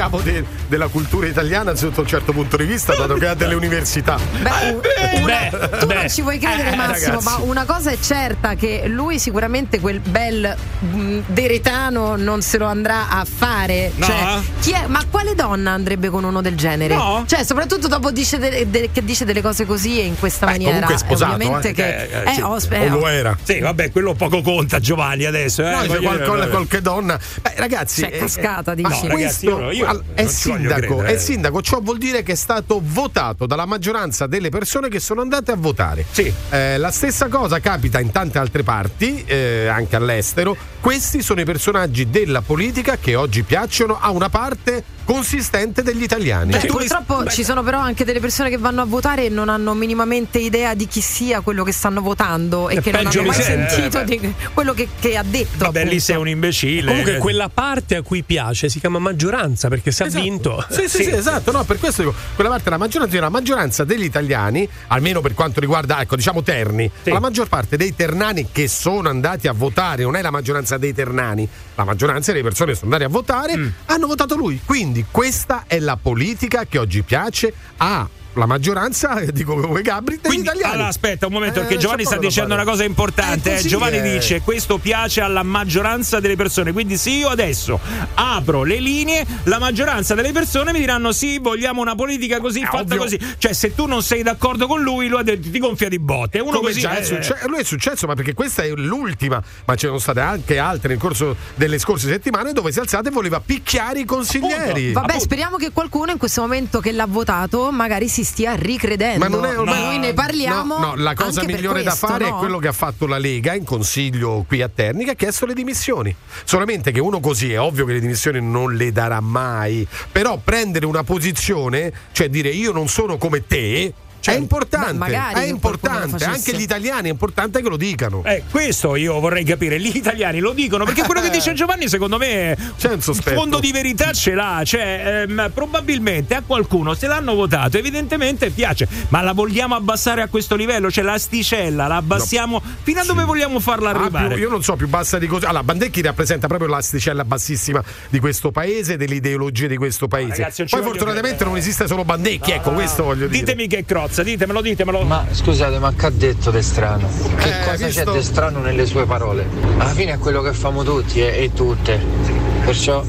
Capo de- della cultura italiana sotto un certo punto di vista, dato che ha delle università. Beh, una- tu non ci vuoi credere, eh, Massimo, ragazzi. ma una cosa è certa: che lui sicuramente quel bel mh, deretano non se lo andrà a fare. No? Cioè, chi è- ma quale donna andrebbe con uno del genere? No. Cioè, soprattutto dopo dice de- de- che dice delle cose così e in questa maniera. Comunque è sposato, ovviamente eh. che. Eh, eh, sì. oh, spe- oh, era. Sì, vabbè, quello poco conta Giovanni adesso. Eh. No, dice Voglio qual- dire, qual- vabbè. qualche donna. Beh, ragazzi. C'è eh, cascata, eh, dici. ma No, ragazzi, questo io- io al- è sindaco, credere, è eh. sindaco, ciò vuol dire che è stato votato dalla maggioranza delle persone che sono andate a votare. Sì. Eh, la stessa cosa capita in tante altre parti, eh, anche all'estero. Questi sono i personaggi della politica che oggi piacciono a una parte consistente degli italiani. Beh, purtroppo ci sono però anche delle persone che vanno a votare e non hanno minimamente idea di chi sia quello che stanno votando e Eh, che non hanno mai sembra, sentito eh, di quello che, che ha detto. Vabbè, lì appunto. sei un imbecille. Comunque quella parte a cui piace si chiama maggioranza perché se ha vinto. Sì, sì, sì, esatto, no, per questo dico, quella parte della maggioranza, la maggioranza degli italiani, almeno per quanto riguarda, ecco, diciamo Terni, la maggior parte dei ternani che sono andati a votare, non è la maggioranza dei ternani, la maggioranza delle persone che sono andate a votare, hanno votato lui. Quindi questa è la politica che oggi piace a la maggioranza, eh, dico come Gabri, degli italiani. Allora aspetta un momento, Eh, perché Giovanni sta dicendo una cosa importante. Eh, eh. Giovanni è. dice: Questo piace alla maggioranza delle persone. Quindi, se io adesso apro le linee, la maggioranza delle persone mi diranno: Sì, vogliamo una politica così, fatta ovvio. così. Cioè, se tu non sei d'accordo con lui, lui ha detto ti gonfia di botte. Uno Come così già è eh, succe- lui è successo, ma perché questa è l'ultima, ma ce ne sono state anche altre nel corso delle scorse settimane dove si è alzata e voleva picchiare i consiglieri. Vabbè, speriamo che qualcuno in questo momento che l'ha votato magari si stia ricredendo. Ma non è ormai- Noi ne parliamo. No, no, la cosa migliore questo, da fare no? è quello che ha fatto la Lega in consiglio qui a Terni, che ha chiesto le dimissioni. Solamente che uno così è ovvio che le dimissioni non le darà mai, però prendere una posizione, cioè dire io non sono come te. È importante, ma magari è che importante, anche gli italiani è importante che lo dicano. Eh, questo io vorrei capire. Gli italiani lo dicono perché quello che dice Giovanni, secondo me, C'è un sospetto. fondo di verità ce l'ha. Cioè, ehm, probabilmente a qualcuno se l'hanno votato, evidentemente piace, ma la vogliamo abbassare a questo livello? Cioè, l'asticella la abbassiamo fino a dove vogliamo farla Ah, arrivare? più- io non so più bassa di così. Allora, Bandecchi rappresenta proprio l'asticella bassissima di questo paese, delle ideologie di questo paese. ragazzi, Poi fortunatamente credere. non esiste solo Bandecchi, ecco, questo voglio dire. Ditemi che crozza, ditemelo, ditemelo. Ma scusate, ma che ha detto De Strano? Che Eh, cosa visto? c'è De Strano nelle sue parole? Alla fine è quello che famo tutti e, e tutte. Perciò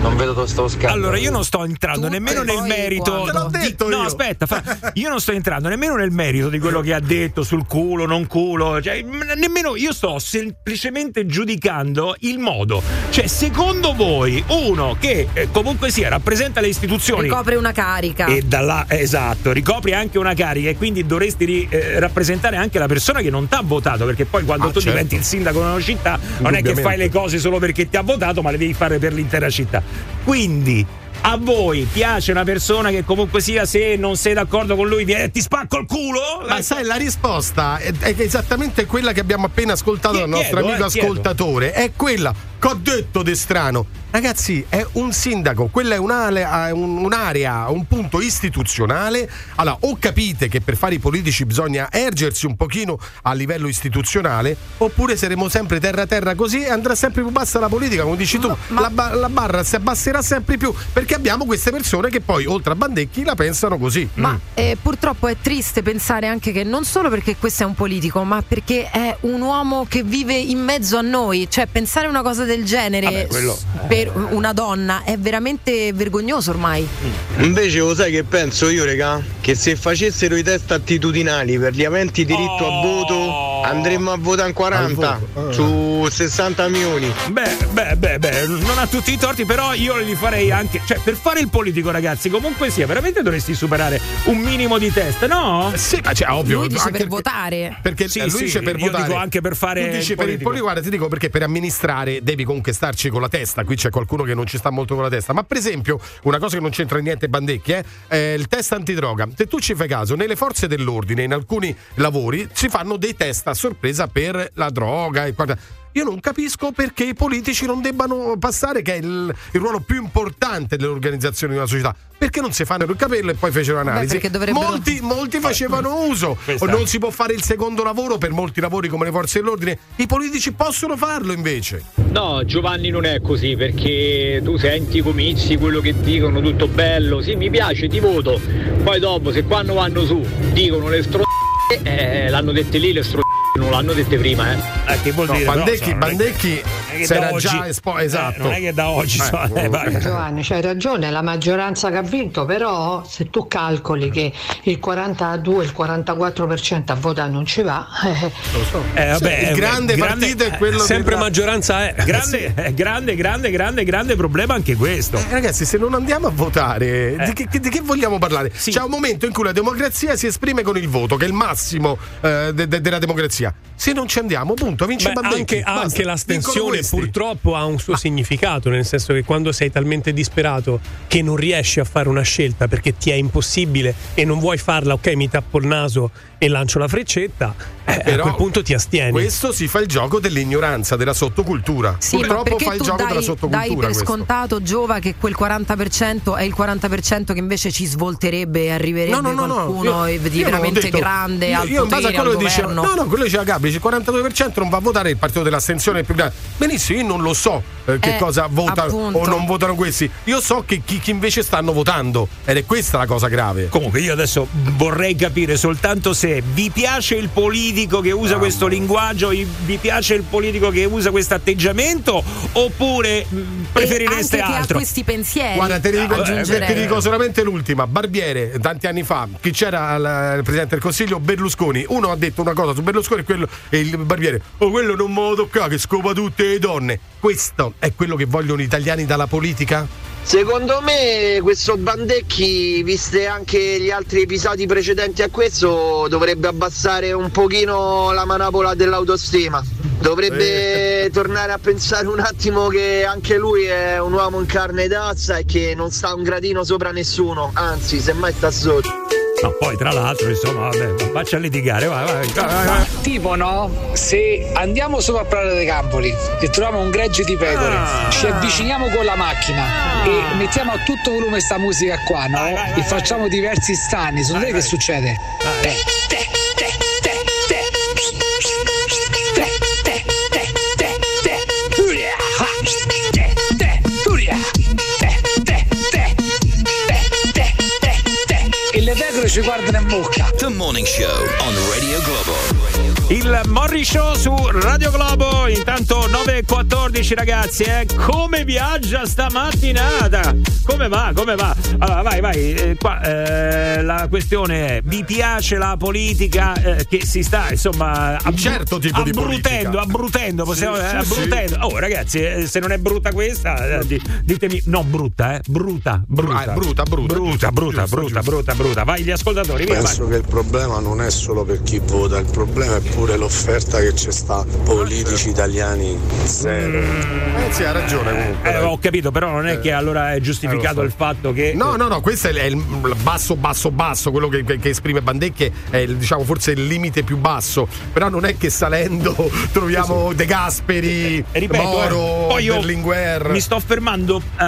non vedo dove sto scambio. Allora, io non sto entrando nemmeno nel merito. Te l'ho di- detto no, io. aspetta, fa- io non sto entrando nemmeno nel merito di quello che ha detto sul culo, non culo. Cioè, nemmeno io sto semplicemente giudicando il modo. Cioè, secondo voi, uno che eh, comunque sia rappresenta le istituzioni. Ricopre una carica. E da là, esatto, ricopri anche una carica e quindi dovresti ri- eh, rappresentare anche la persona che non ti ha votato, perché poi quando Ah, tu certo. diventi il sindaco di una città non è che fai le cose solo perché ti ha votato, ma le devi fare per l'intera città. Quindi a voi piace una persona che comunque sia se non sei d'accordo con lui viene, ti spacco il culo? Ma sai, la risposta è, è esattamente quella che abbiamo appena ascoltato dal nostro chiedo, amico eh, chiedo. ascoltatore. È quella che ho detto De Strano. Ragazzi, è un sindaco, quella è un'area, un- un'area, un punto istituzionale. Allora, o capite che per fare i politici bisogna ergersi un pochino a livello istituzionale, oppure saremo sempre terra terra così e andrà sempre più bassa la politica, come dici tu. La, ba- la barra si abbasserà sempre più perché abbiamo queste persone che poi, oltre a Bandecchi, la pensano così. Ma Mm. eh, purtroppo è triste pensare anche che non solo perché questo è un politico, ma perché è un uomo che vive in mezzo a noi. Cioè, pensare una cosa del genere Vabbè, quello- per una donna è veramente vergognoso ormai. Invece lo sai che penso io, regà? Che se facessero i test attitudinali per gli aventi diritto a voto andremmo a votare in 40 Al su 60 milioni. Beh, beh, beh, beh, non ha tutti i torti, però io li farei anche. Cioè, per fare il politico, ragazzi, comunque sia, veramente dovresti superare un minimo di test, no? Sì, ma cioè, ovvio. Lui dice anche per votare. Perché Sì, eh, lui sì, dice per io votare. dico anche per fare Tu dici il per il politico. guarda, ti dico perché per amministrare devi comunque starci con la testa. Qui c'è qualcuno che non ci sta molto con la testa. Ma per esempio, una cosa che non c'entra niente Bandecchi, eh, è il test antidroga. Se tu ci fai caso, nelle forze dell'ordine, in alcuni lavori, si fanno dei test a sorpresa per la droga e guarda. Io non capisco perché i politici non debbano passare, che è il, il ruolo più importante dell'organizzazione di una società. Perché non si fanno il capello e poi fecero analisi? perché dovrebbero- Molti, molti facevano uso. Questa- O non si può fare il secondo lavoro per molti lavori come le forze dell'ordine. I politici possono farlo invece. No, Giovanni non è così perché tu senti i comizi, quello che dicono, tutto bello, sì mi piace, ti voto. Poi dopo se quando vanno su dicono le stro... Eh, l'hanno dette lì le stro... non l'hanno dette prima, eh. Eh, che vuol No, dire? Bandecchi, che- Bandecchi non è che si da era oggi- già espo- eh, esatto. non è che da oggi Eh, so- eh, oh, vai. Giovanni, c'hai ragione, la maggioranza che ha vinto, però se tu calcoli che il 42, il 44% a votare non ci va, eh, Eh, vabbè, Sì, il eh, grande partito è quello Sempre della- maggioranza è. Grande, eh, grande, grande, grande, grande problema anche questo. Eh, ragazzi, se non andiamo a votare, Eh. di, che, di che vogliamo parlare? C'è un momento in cui la democrazia si esprime con il voto, che è il massimo eh, de- de- della democrazia. Se non ci andiamo, punto, vince Beh, Bandecchi. anche, anche l'astensione purtroppo ha un suo significato, nel senso che quando sei talmente disperato che non riesci a fare una scelta perché ti è impossibile e non vuoi farla, ok, mi tappo il naso e lancio la freccetta, Eh, a quel punto ti astieni. Questo si fa il gioco dell'ignoranza, della sottocultura. Sì, Purtroppo fa il gioco dai, della dai sottocultura. per questo. scontato, Giova, che quel 40% è il 40% che invece ci svolterebbe e arriverebbe No, no, no, no. qualcuno Io- di io veramente detto- grande io, al io in base a potere, quello governo. no, no, quello diceva Gabri, il 42% non va a votare il partito dell'astensione più grande. Benissimo, io non lo so eh, che Eh, cosa votano appunto. o non votano questi. Io so che chi, chi invece stanno votando ed è questa la cosa grave. Comunque io adesso vorrei capire soltanto se vi piace il politico che usa questo linguaggio, vi piace il politico che usa questo atteggiamento oppure mh, preferireste anche che altro? ha questi pensieri. Guarda, te ne dico, aggiungerei. ti dico solamente l'ultima. Barbiere, tanti anni fa, chi c'era al il presidente del consiglio? Berlusconi. Uno ha detto una cosa su Berlusconi e, quello, e il barbiere, oh, quello non me lo tocca, che scopa tutte le donne. Questo è quello che vogliono gli italiani dalla politica? Secondo me questo Bandecchi, viste anche gli altri episodi precedenti a questo, dovrebbe abbassare un pochino la manapola dell'autostima. Dovrebbe tornare a pensare un attimo che anche lui è un uomo in carne ed ossa e che non sta un gradino sopra nessuno, anzi semmai sta sotto. No, poi tra l'altro, insomma, vabbè, faccia a litigare, vai, vai, vai, vai, vai. Tipo no, se andiamo sopra a Prato dei Campoli e troviamo un gregge di pecore, Ah. ci avviciniamo con la macchina e mettiamo a tutto volume sta musica qua, no? e facciamo diversi stani, secondo te che succede? Te, te, ci guardano in bocca. The Morning Show on Radio Globo. Il Morri Show su Radio Globo, intanto 9.14 ragazzi, eh. come viaggia sta mattinata? Come va? Come va? Allora vai, vai, eh, qua eh, la questione è, vi piace la politica eh, che si sta insomma abbru- certo tipo di abbrutendo, abbrutendo, possiamo Sì, sì, abbrutendo. Oh ragazzi, eh, se non è brutta questa, eh, di- ditemi, no brutta, eh, bruta, bruta. Ah, è brutta, brutta. Brutta, brutta, brutta, brutta, brutta. Vai gli ascoltatori, via, vai. Penso che il problema non è solo per chi vota, il problema è pure l'offerta che c'è sta. Politici italiani zero. Eh sì, ha ragione comunque. Eh, ho capito, però non è che allora è giustificato Eh, so. il fatto che. No, no, no, questo è il, basso, basso, basso, quello che, che- esprime Bandecchi è il, diciamo forse il limite più basso. Però non è che salendo troviamo De Gasperi, Ripeto, Moro, eh, poi io Berlinguer. mi sto fermando eh,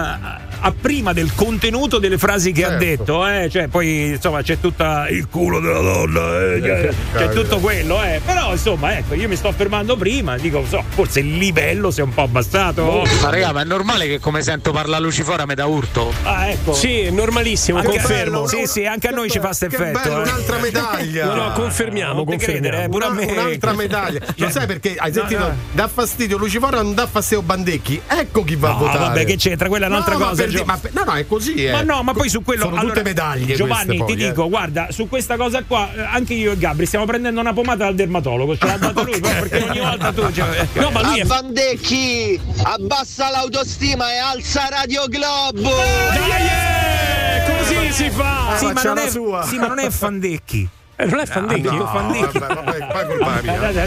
a prima del contenuto delle frasi che ha Certo. detto, eh, cioè poi insomma c'è tutta il culo della donna, eh, c'è, c'è capito. tutto quello, eh. Però insomma, ecco, io mi sto fermando prima, dico, so, forse il livello si è un po' abbassato. Ma raga, ma è normale che come sento parlare Lucifora mi dà urto? Ah, ecco. Sì, è normalissimo, Anche- confermo. Sì, sì, anche a noi ci fa questo Che effetto. bello, eh. un'altra medaglia. No, no, confermiamo, confermiamo. credere, eh, pure a Una- me. un'altra medaglia. Lo sai perché hai no, sentito? no. Dà fastidio Lucifora, non dà fastidio Bandecchi. Ecco chi va a No, votare. vabbè, che c'entra? Quella è un'altra No, ma cosa, per Gio- di- ma per- no, no, è così. eh. Ma no, ma poi su quello Sono allora, tutte medaglie. Giovanni, ti eh. dico, guarda, su questa cosa qua, eh, anche io e Gabri stiamo prendendo una pomata dal dermatologo. Ce l'ha data lui, poi, perché ogni volta tu. Cioè, no, ma lui A è. Bandecchi, abbassa l'autostima e alza Radio Globo! Eh, così si fa! Sì, ma è, sua. sì, ma non è Fandecchi. Eh, non è Fandecchi? Ah, no, Fandecchi.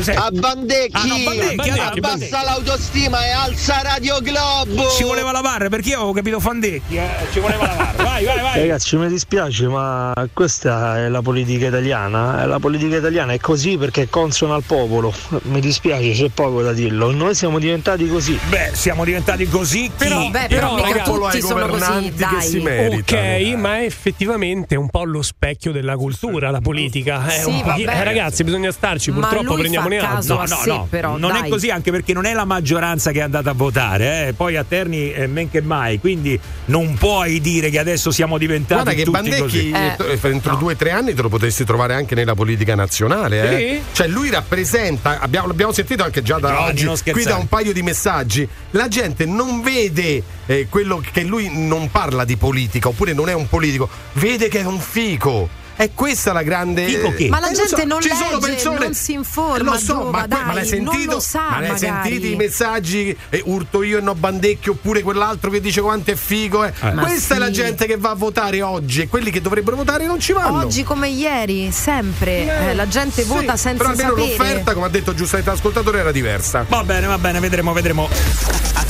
Eh. A Bandecchi, Ah, abbassa l'autostima e alza Radio Globo! Ci voleva lavare perché io avevo capito Fandecchi, eh. Ci voleva lavare. Vai, vai, vai. Ragazzi, mi dispiace, ma questa è la politica italiana. Eh, La politica italiana è così perché è consona al popolo. Mi dispiace, c'è poco da dirlo. Noi siamo diventati così. Beh, siamo diventati così. Però-? Beh, Però, però, mica ragazzi, tutti ai sono così, governanti che si dai. Ok, ma è effettivamente un po' lo specchio della cultura, la politica. È Sì, un pochino- vabbè. eh, ragazzi, bisogna starci, Ma purtroppo lui prendiamone atto. No, no, sé, no, però, non è dai. così anche perché non è la maggioranza che è andata a votare, eh. poi a Terni eh, men che mai, quindi non puoi dire che adesso siamo diventati Guarda che tutti Bandecchi così. eh, entro due o tre anni te lo potresti trovare anche nella politica nazionale. eh. Sì? Cioè lui rappresenta, abbiamo, l'abbiamo sentito anche già da Giovanni, oggi, qui da un paio di messaggi, la gente non vede eh, quello che lui non parla di politica oppure non è un politico, vede che è un fico. È questa la grande. Fico che? Ma la Eh, gente non ci sono legge, persone- non si informa, Lo so, Giova, ma, que- ma dai, l'hai sentito? non lo sa, ma l'hai magari. sentiti i messaggi? eh, urto io e no Bandecchi oppure quell'altro che dice quanto è figo? eh? Ma Questa è la sì. gente che va a votare oggi e quelli che dovrebbero votare non ci vanno. Oggi come ieri, sempre. eh, la gente Sì, vota senza però almeno sapere. l'offerta, come ha detto giustamente l'ascoltatore, era diversa. Va bene, va bene, vedremo, vedremo.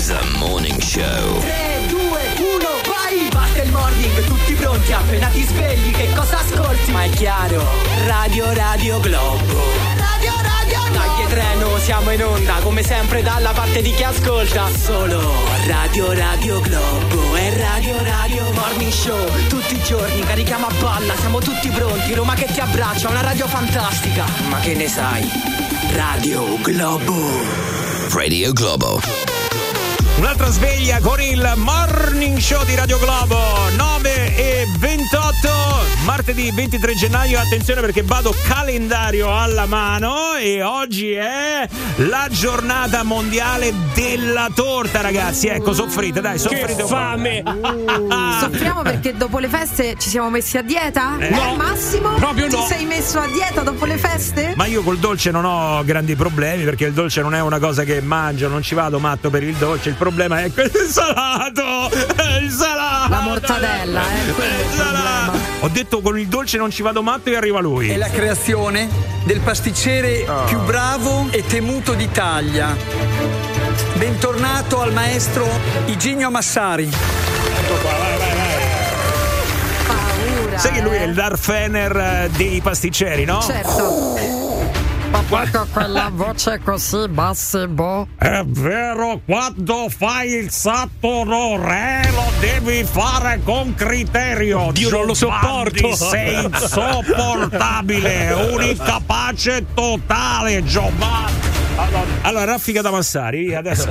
The Morning Show. Pronti, appena ti svegli, che cosa ascolti? Ma è chiaro, Radio Radio Globo. Radio Radio siamo in onda, come sempre dalla parte di chi ascolta. Solo Radio Radio Globo e Radio Radio Morning Show. Tutti i giorni carichiamo a palla, siamo tutti pronti. Roma che ti abbraccia, una radio fantastica. Ma che ne sai? Radio Globo. Radio Globo. Un'altra sveglia con il morning show di Radio Globo 9 e 28 martedì 23 gennaio attenzione perché vado calendario alla mano e oggi è la giornata mondiale della torta ragazzi ecco soffrite dai soffrite Che fame! Soffriamo perché dopo le feste ci siamo messi a dieta? Eh. Eh, No, Massimo? proprio Ti no. sei messo a dieta dopo le feste? Ma io col dolce non ho grandi problemi perché il dolce non è una cosa che mangio, non ci vado matto per il dolce. Il problema è quel salato! È il salato! La mortadella, eh, quello è il problema. Ho detto con il dolce non ci vado matto e arriva lui. È la creazione del pasticcere Ah. più bravo e temuto d'Italia. Bentornato al maestro Iginio Massari. Sai che lui è il eh, dei pasticceri, no? Certo. Ma con quella voce così Massimo. È vero, quando fai il saturo re lo devi fare con criterio. Dio, non lo sopporto. Sei insopportabile, un incapace totale, Giovanni. Allora, raffica da Massari adesso.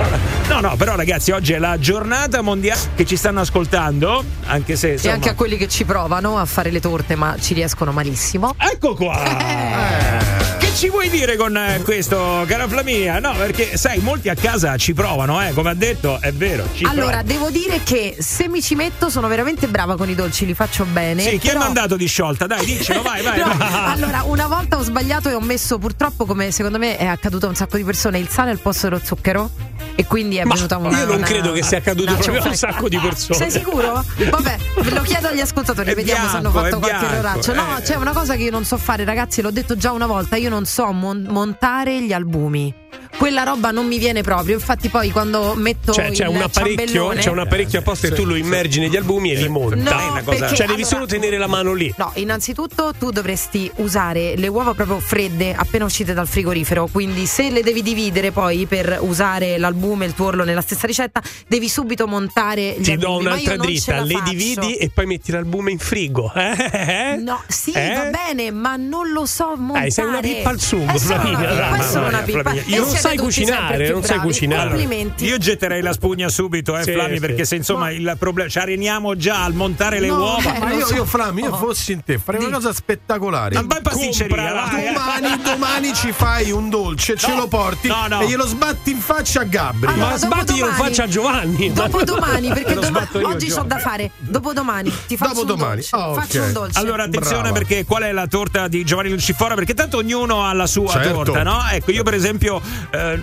No, no, però ragazzi, oggi è la giornata mondiale che ci stanno ascoltando, anche se E insomma, anche a quelli che ci provano a fare le torte, ma ci riescono malissimo. Ecco qua! Che ci vuoi dire con eh, questo, cara Flaminia? No, perché sai, molti a casa ci provano, eh, come ha detto, è vero. Allora, provano. devo dire che se mi ci metto sono veramente brava con i dolci, li faccio bene. Sì, chi però- è mandato di sciolta? Dai, dicelo, vai, vai. No, vai. allora, una volta ho sbagliato e ho messo purtroppo, come secondo me è accaduto a un sacco di persone, il sale al posto dello zucchero. E quindi è Ma venuta una. io non una- credo che sia accaduto una proprio a un sacco di persone. Sei sicuro? Vabbè, ve lo chiedo agli ascoltatori, È vediamo se hanno bianco, fatto qualche bianco, erroraccio. No, eh. c'è una cosa che io non so fare, ragazzi, l'ho detto già una volta, io non so mon- montare gli albumi. Quella roba non mi viene proprio, infatti poi quando metto Cioè, c'è il un apparecchio, c'è un apparecchio apposta e tu lo immergi negli albumi e li monta. No, È una cosa- perché cioè, devi allora- solo tenere la mano lì. No, innanzitutto tu dovresti usare le uova proprio fredde appena uscite dal frigorifero, quindi se le devi dividere poi per usare l'albume e il tuorlo nella stessa ricetta, devi subito montare gli Ti do albumi, ma un'altra io dritta, le faccio. dividi e poi metti l'albume in frigo. Eh? No, sì, Eh? va bene, ma non lo so montare. Eh, sei una pippa al sugo, Flaminia, pippa, dai, è una pippa. Flaminia. Sai cucinare, non sai cucinare. Complimenti. Io getterei la spugna subito, eh, Sì, Flami, sì. perché se insomma il problema. Ci areniamo già al montare le No, uova. eh, Ma io, so. io Flam, io Oh. fossi in te, farei una cosa spettacolare. Ma vai in pasticceria, vai. eh. Domani, domani ci fai un dolce, ce No, lo porti no, no. e glielo sbatti in faccia a Gabri. Allora, Ma sbatti glielo domani- faccia a Giovanni. Dopodomani, perché doma- sbatto io, oggi c'ho da fare. Dopodomani ti faccio Dopodomani. un dolce. Ah, ok. Faccio un dolce. Allora, attenzione Brava. perché qual è la torta di Giovanni Lucifora? Perché tanto ognuno ha la sua Certo. torta, no? Ecco, io per esempio eh,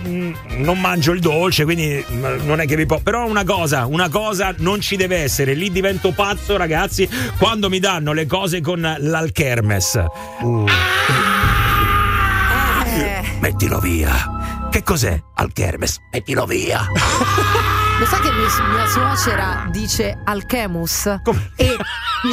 non mangio il dolce, quindi mh, non è che vi può. Però una cosa, una cosa non ci deve essere. Lì divento pazzo, ragazzi, quando mi danno le cose con l'alchermes. Eh, Mettilo via. Che cos'è alchermes? Mettilo via. lo sai che mi- mia suocera dice alchemus? E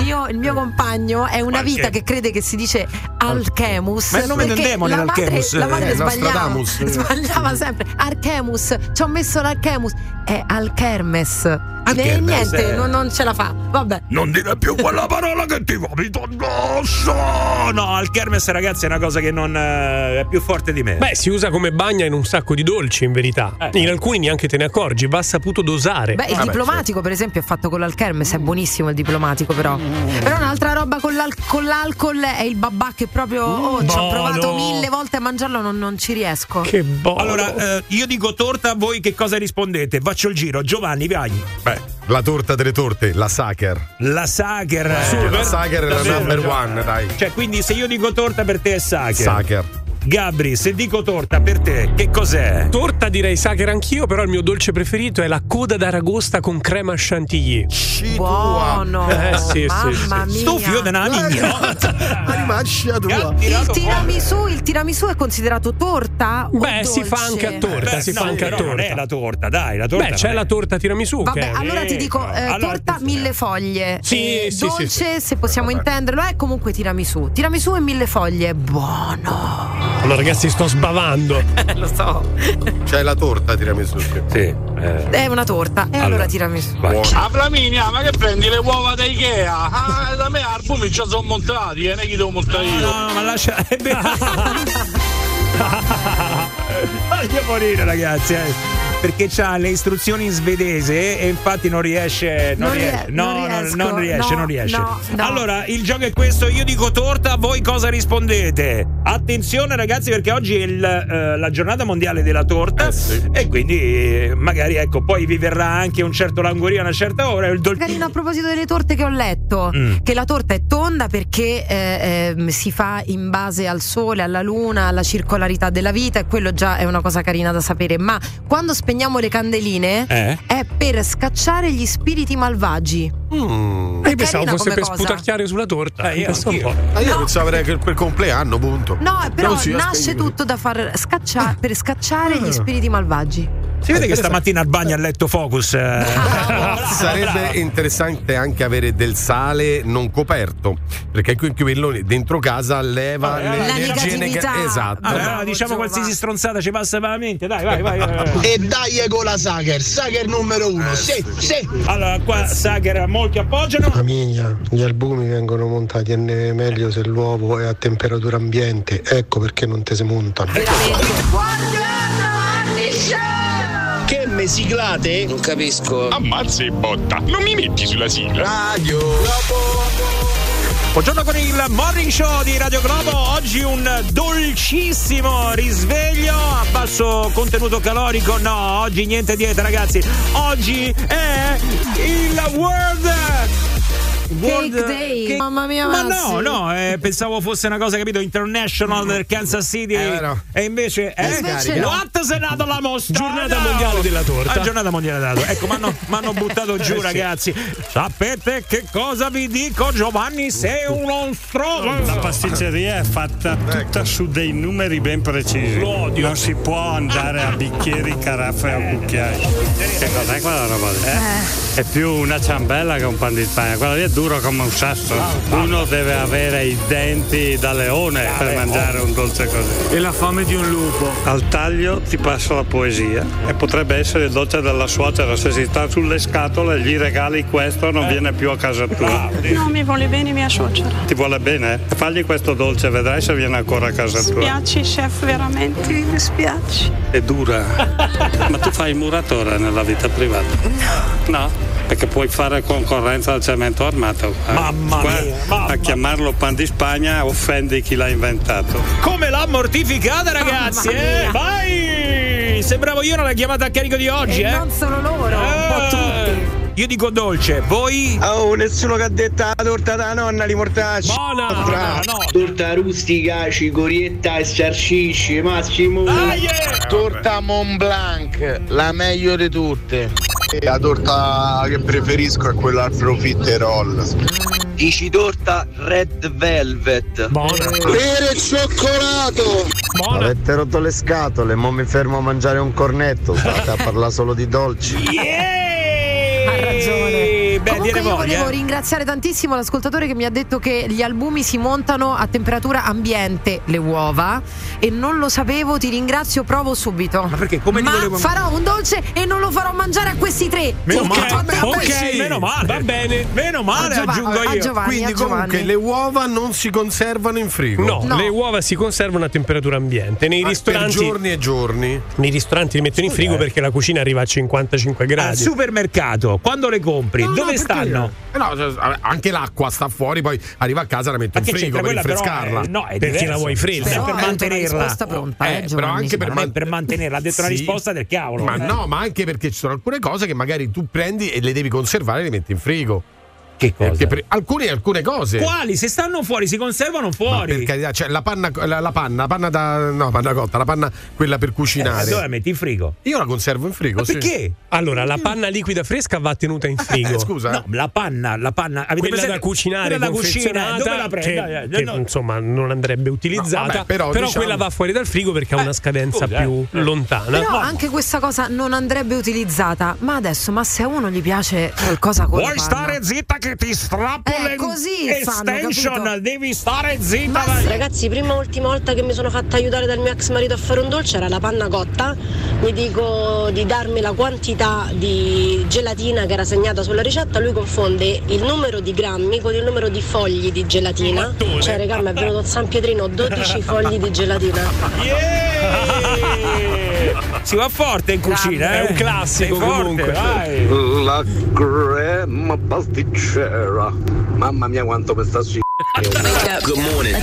mio- il mio compagno è una vita Alche- che crede che si dice alchemus. Ma è il nome del demone, la madre, la madre Eh, sbagliava, sbagliava sempre. Archemus, ci ho messo l'alchemus. È alchermes. E Alchermes, niente, eh. non, non ce la fa. Vabbè. Non dire più quella parola che ti vomito addosso. No, alchermes, ragazzi, è una cosa che non eh, è più forte di me. Beh, si usa come bagna in un sacco di dolci, in verità. Eh. In alcuni neanche te ne accorgi, va saputo dosare. Beh, il Vabbè, diplomatico, per esempio, è fatto con l'alchermes, è buonissimo il diplomatico, però. Però un'altra roba con, l'al- con l'alcol è il babà che proprio oh, ci ho provato mille volte a mangiarlo, non, non ci riesco. Che buono. Allora, eh, io dico torta, voi che cosa rispondete? Faccio il giro. Giovanni, vai. Beh, la torta delle torte, la Sacher. La Sacher. Eh, la Sacher è la number one, dai. Cioè, quindi se io dico torta per te è Sacher. Sacher. Gabri, se dico torta per te, che cos'è? Torta direi sacher anch'io, però il mio dolce preferito è la coda d'aragosta con crema chantilly. Buono. Eh, sì, Mamma sì, sì. mia. Sto fio di una mignotta. Animaccia tua. Il tiramisù, il tiramisù è considerato torta? o Beh, si fa anche a torta, Beh, si no, fa anche a però non torta. è la torta, dai, la torta. Beh, c'è non la è. torta tiramisù Vabbè, che è- allora ti dico eh, Allora, torta mille foglie. Sì, Eh, sì, sì, dolce, sì. se possiamo intenderlo, è comunque tiramisù. Tiramisù e mille foglie. Buono. Allora, ragazzi, sto sbavando. Lo so. C'è la torta tiramisù. Sì. È una torta. E allora, tiramisù. A Flaminia, ma che prendi le uova da Ikea? Ah, da me albumi già sono montati, e ne chi devo montare io? No, no, ma lascia. Voglio morire, ragazzi. eh. Perché c'ha le istruzioni in svedese e infatti non riesce. Non, Non rie- riesce. No, non no, riesco. non riesce, No, non riesce. no, no. Allora, il gioco è questo: io dico torta, voi cosa rispondete? Attenzione, ragazzi, perché oggi è il, eh, la giornata mondiale della torta. E quindi eh, magari ecco, poi vi verrà anche un certo languorino a una certa ora. Il dolce. Carino, a proposito delle torte che ho letto, Mm. che la torta è tonda perché eh, ehm, si fa in base al sole, alla luna, alla circolarità della vita e quello già è una cosa carina da sapere. Ma quando spegniamo le candeline Eh? è per scacciare gli spiriti malvagi. Mm. Io pensavo fosse per cosa. sputacchiare sulla torta. Eh, io po'. Ma io pensavo era che per compleanno, punto. No, eh, però a nasce tutto da far scacciare per scacciare gli spiriti malvagi. Si vede che stamattina al bagno ha letto Focus. eh. Sarebbe interessante anche avere del sale non coperto, perché que- quello dentro casa leva Ah, le la energie negatività. neg- Esatto. Bravo, diciamo qualsiasi stronzata ci passa per la mente, dai, vai, vai. vai. E dai con la Sager, Sager numero uno. Sì, sì. Allora, qua Sager molti appoggiano. Famiglia, gli albumi vengono montati meglio se l'uovo è a temperatura ambiente, ecco perché non te si montano. Che me siglate? Non capisco. Ammazza e botta. Non mi metti sulla sigla. Radio. Buongiorno con il morning show di Radio Globo. Oggi un dolcissimo risveglio a basso contenuto calorico. No, oggi niente dieta, ragazzi. Oggi è il World. Cake Day. Mamma mia, ma no, no, eh, pensavo fosse una cosa, capito, international del Kansas City. Eh, e invece è Invece no. What se nato la mostra? Giornata mondiale della torta. La giornata mondiale della torta. Ecco, mi hanno buttato giù, ragazzi. Sapete che cosa vi dico, Giovanni? Sei uno stronzo. La pasticceria è fatta tutta su dei numeri ben precisi. Non si può andare a bicchieri, caraffe o cucchiai. Che cos'è quella roba lì? È più una ciambella che un pan di spagna. Quella lì è duro come un sasso. Uno deve avere i denti da leone per mangiare un dolce così. E la fame di un lupo. Al taglio ti passa la poesia. E potrebbe essere il dolce della suocera. Se si sta sulle scatole gli regali questo non viene più a casa tua. No, mi vuole bene mia suocera. Ti vuole bene? Fagli questo dolce, vedrai se viene ancora a casa tua. Spiaci, chef, veramente, mi spiaci. È dura. Ma tu fai il muratore nella vita privata? No. No? Perché puoi fare concorrenza al cemento armato. Eh, Mamma qua, mia, mamma. A chiamarlo pan di Spagna offendi chi l'ha inventato. Come l'ha mortificata, ragazzi? Eh? Vai! Sembravo io nella chiamata a carico di oggi, E eh? non solo loro, un po' tutti. Io dico dolce, voi? Oh, nessuno che ha detto la torta da nonna li mortacci. Buona! No, no. Torta rustica, cicorietta e sarcisci, Massimo. Dai, eh! Torta Mont Blanc, la meglio di tutte. La torta che preferisco è quella al profiterol. Dici torta Red Velvet. Buona. Pere cioccolato. Buona. Avete rotto le scatole, mo mi fermo a mangiare un cornetto, state a parlare solo di dolci. Yeah! Ha ragione. Beh, Comunque dire io voglia. volevo eh. ringraziare tantissimo l'ascoltatore che mi ha detto che gli albumi si montano a temperatura ambiente, le uova, e non lo sapevo, ti ringrazio, provo subito. Ma perché? Come Ma volevo- farò un dolce e non lo farò mangiare a questi tre. Meno male, detto ok, meno male. Va bene. Meno male, A Giova- aggiungo a io. Giovanni, Quindi a Giovanni. comunque le uova non si conservano in frigo. No, No. le uova si conservano a temperatura ambiente. Nei Ah, per ristoranti, giorni e giorni. nei ristoranti li mettono in frigo perché la cucina arriva a 55 Al gradi. supermercato, quando le compri, No, no, dove stanno? Eh no, cioè, anche l'acqua sta fuori, poi arriva a casa e la metto in frigo per quella però? rinfrescarla. eh, no, è Perché diverso. la vuoi fredda. Però per è una mantenerla. pronta, eh, Eh, però anche per, Ma è per mantenerla, ha detto una Sì. risposta del cavolo. Ma Eh. no, ma anche perché ci sono alcune cose che magari tu prendi e le devi conservare e le metti in frigo. Che cosa? Perché per- alcune, alcune cose. Quali? Se stanno fuori, si conservano Ma fuori. per carità, cioè la panna, la, la panna, la panna da. No, panna cotta, la panna quella per Eh, cucinare. dove la metti in frigo? Io la conservo in frigo. Ma sì. perché? Allora, la panna liquida fresca va tenuta in frigo. Eh, scusa. No, la panna, la panna. Avete Quella da cucinare, quella da cucina, dove la prendi? che, Eh, che, no. insomma non andrebbe utilizzata, No, vabbè, però, però, diciamo- quella va fuori dal frigo perché ha una scadenza scusa, più eh. lontana. Però anche questa cosa non andrebbe utilizzata. Ma adesso, ma se a uno gli piace qualcosa con la Vuoi panna- stare zitta che che ti strappo Eh, le così fanno, extension, capito? devi stare zitta. vai. Ragazzi, prima ultima volta che mi sono fatta aiutare dal mio ex marito a fare un dolce era la panna cotta. Gli dico di darmi la quantità di gelatina che era segnata sulla ricetta. Lui confonde il numero di grammi con il numero di fogli di gelatina. Cioè, regà, mi è venuto a San Pietrino 12 fogli di gelatina. Si va forte in cucina, eh? È un classico comunque. vai. La crema pasticcera. Mamma mia quanto mi sta sci... Good morning.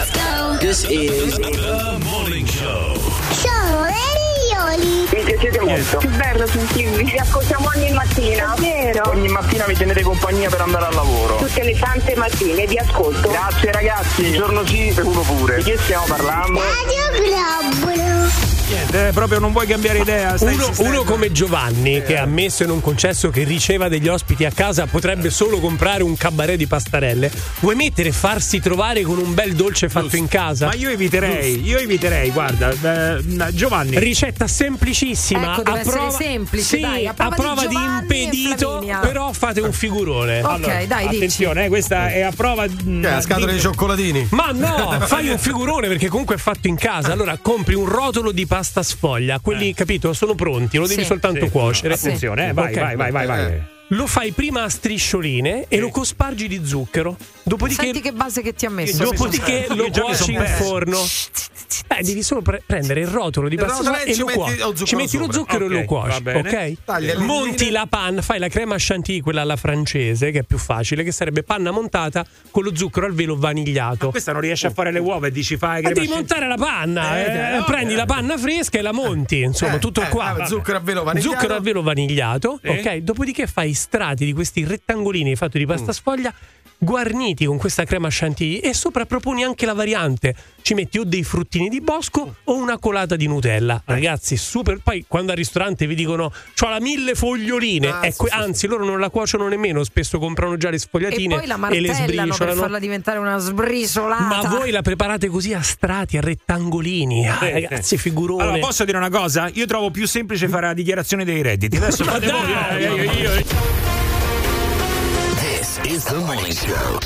This is the morning show. Sono Erioli. Mi piacete molto. Che bello sentirvi. Vi ascoltiamo ogni mattina. Vero. Ogni mattina mi tenete compagnia per andare al lavoro. Tutte le tante mattine vi ascolto. Grazie ragazzi, un giorno sì uno pure. Di che stiamo parlando? Radio Globo. Niente, eh, proprio non vuoi cambiare idea. Uno, uno come Giovanni, che ha ammesso in un concesso che riceva degli ospiti a casa, potrebbe solo comprare un cabaret di pastarelle. Vuoi mettere farsi trovare con un bel dolce fatto in casa? Ma io eviterei, io eviterei, guarda, eh, Giovanni. Ricetta semplicissima. Ecco, deve a prova, semplice, sì, dai, a a prova prova, di di, impedito, però fate un figurone. Ok, dai, dici. Attenzione, eh, questa è a prova. mm, Che la scatola di di cioccolatini. Ma no, fai un figurone perché comunque è fatto in casa. Allora compri un rotolo di pasta sfoglia, quelli capito sono pronti, lo devi Sì. soltanto Sì. cuocere. Attenzione, eh, vai, Ok. vai, vai, vai, vai. Lo fai prima a striscioline e lo cospargi di zucchero. Dopodiché Senti che base che ti ha messo. Dopodiché lo cuoci in forno. Eh, devi solo pre- prendere il rotolo di sfoglia e lo cuoci. Ci metti lo zucchero e lo cuoci. Ok? Monti la panna, fai la crema chantilly, quella alla francese, che è più facile, che sarebbe panna montata con lo zucchero al velo vanigliato. Questa non riesce a fare le uova e dici fai Ma che devi montare la panna, Eh, eh, prendi la panna fresca e la monti, insomma, Eh, tutto eh, qua. eh, zucchero a velo vanigliato. Zucchero a velo vanigliato, ok? Dopodiché fai strati di questi rettangolini fatti di Mm. pasta sfoglia guarniti con questa crema chantilly e sopra proponi anche la variante. Ci metti o dei fruttini di bosco o una colata di Nutella. Eh. Ragazzi, super. Poi quando al ristorante vi dicono c'ho la mille foglioline, Ah, ecco, sì, sì, anzi loro non la cuociono nemmeno, spesso comprano già le E sfogliatine poi la le martellano per sbriciolano. farla diventare una sbrisolata. Ma voi la preparate così a strati, a rettangolini. Ah, ragazzi, figurone. Allora, posso dire una cosa? Io trovo più semplice fare la dichiarazione dei redditi. Adesso fate voi. dai, io- io- This the morning show.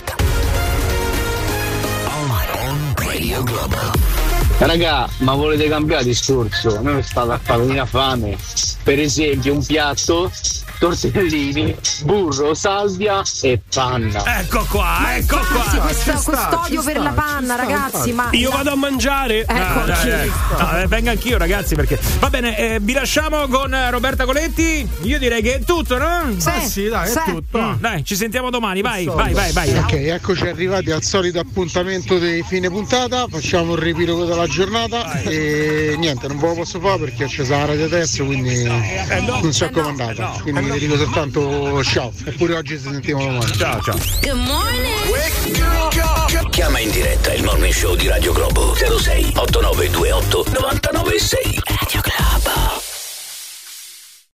On, Radio Globo. Raga, ma volete cambiare discorso? A me mi sta da fare una fame. Per esempio, un piatto, tortellini, burro, salvia e panna. Ecco qua, ecco Infatti, qua. ci sta, quest'odio per sta, la panna, sta, ragazzi. Ma Io vado a mangiare. Ecco, Ah, dai, dai. No, eh, venga anch'io, ragazzi, perché va bene. eh, vi lasciamo con eh, Roberta Coletti. Io direi che è tutto, no? Sì, Ah, sì, dai, è sì. tutto. Mm, Dai, ci sentiamo domani. Vai, vai, vai, vai. Ok, eccoci arrivati al solito appuntamento di fine puntata, facciamo un riepilogo della giornata e niente, non ve lo posso fare perché c'è la radio adesso, quindi non so come è andata. Quindi vi dico soltanto ciao, eppure oggi ci sentiamo domani. Ciao, ciao. Good morning. Chiama in diretta il morning show di Radio Globo 06 8928 996.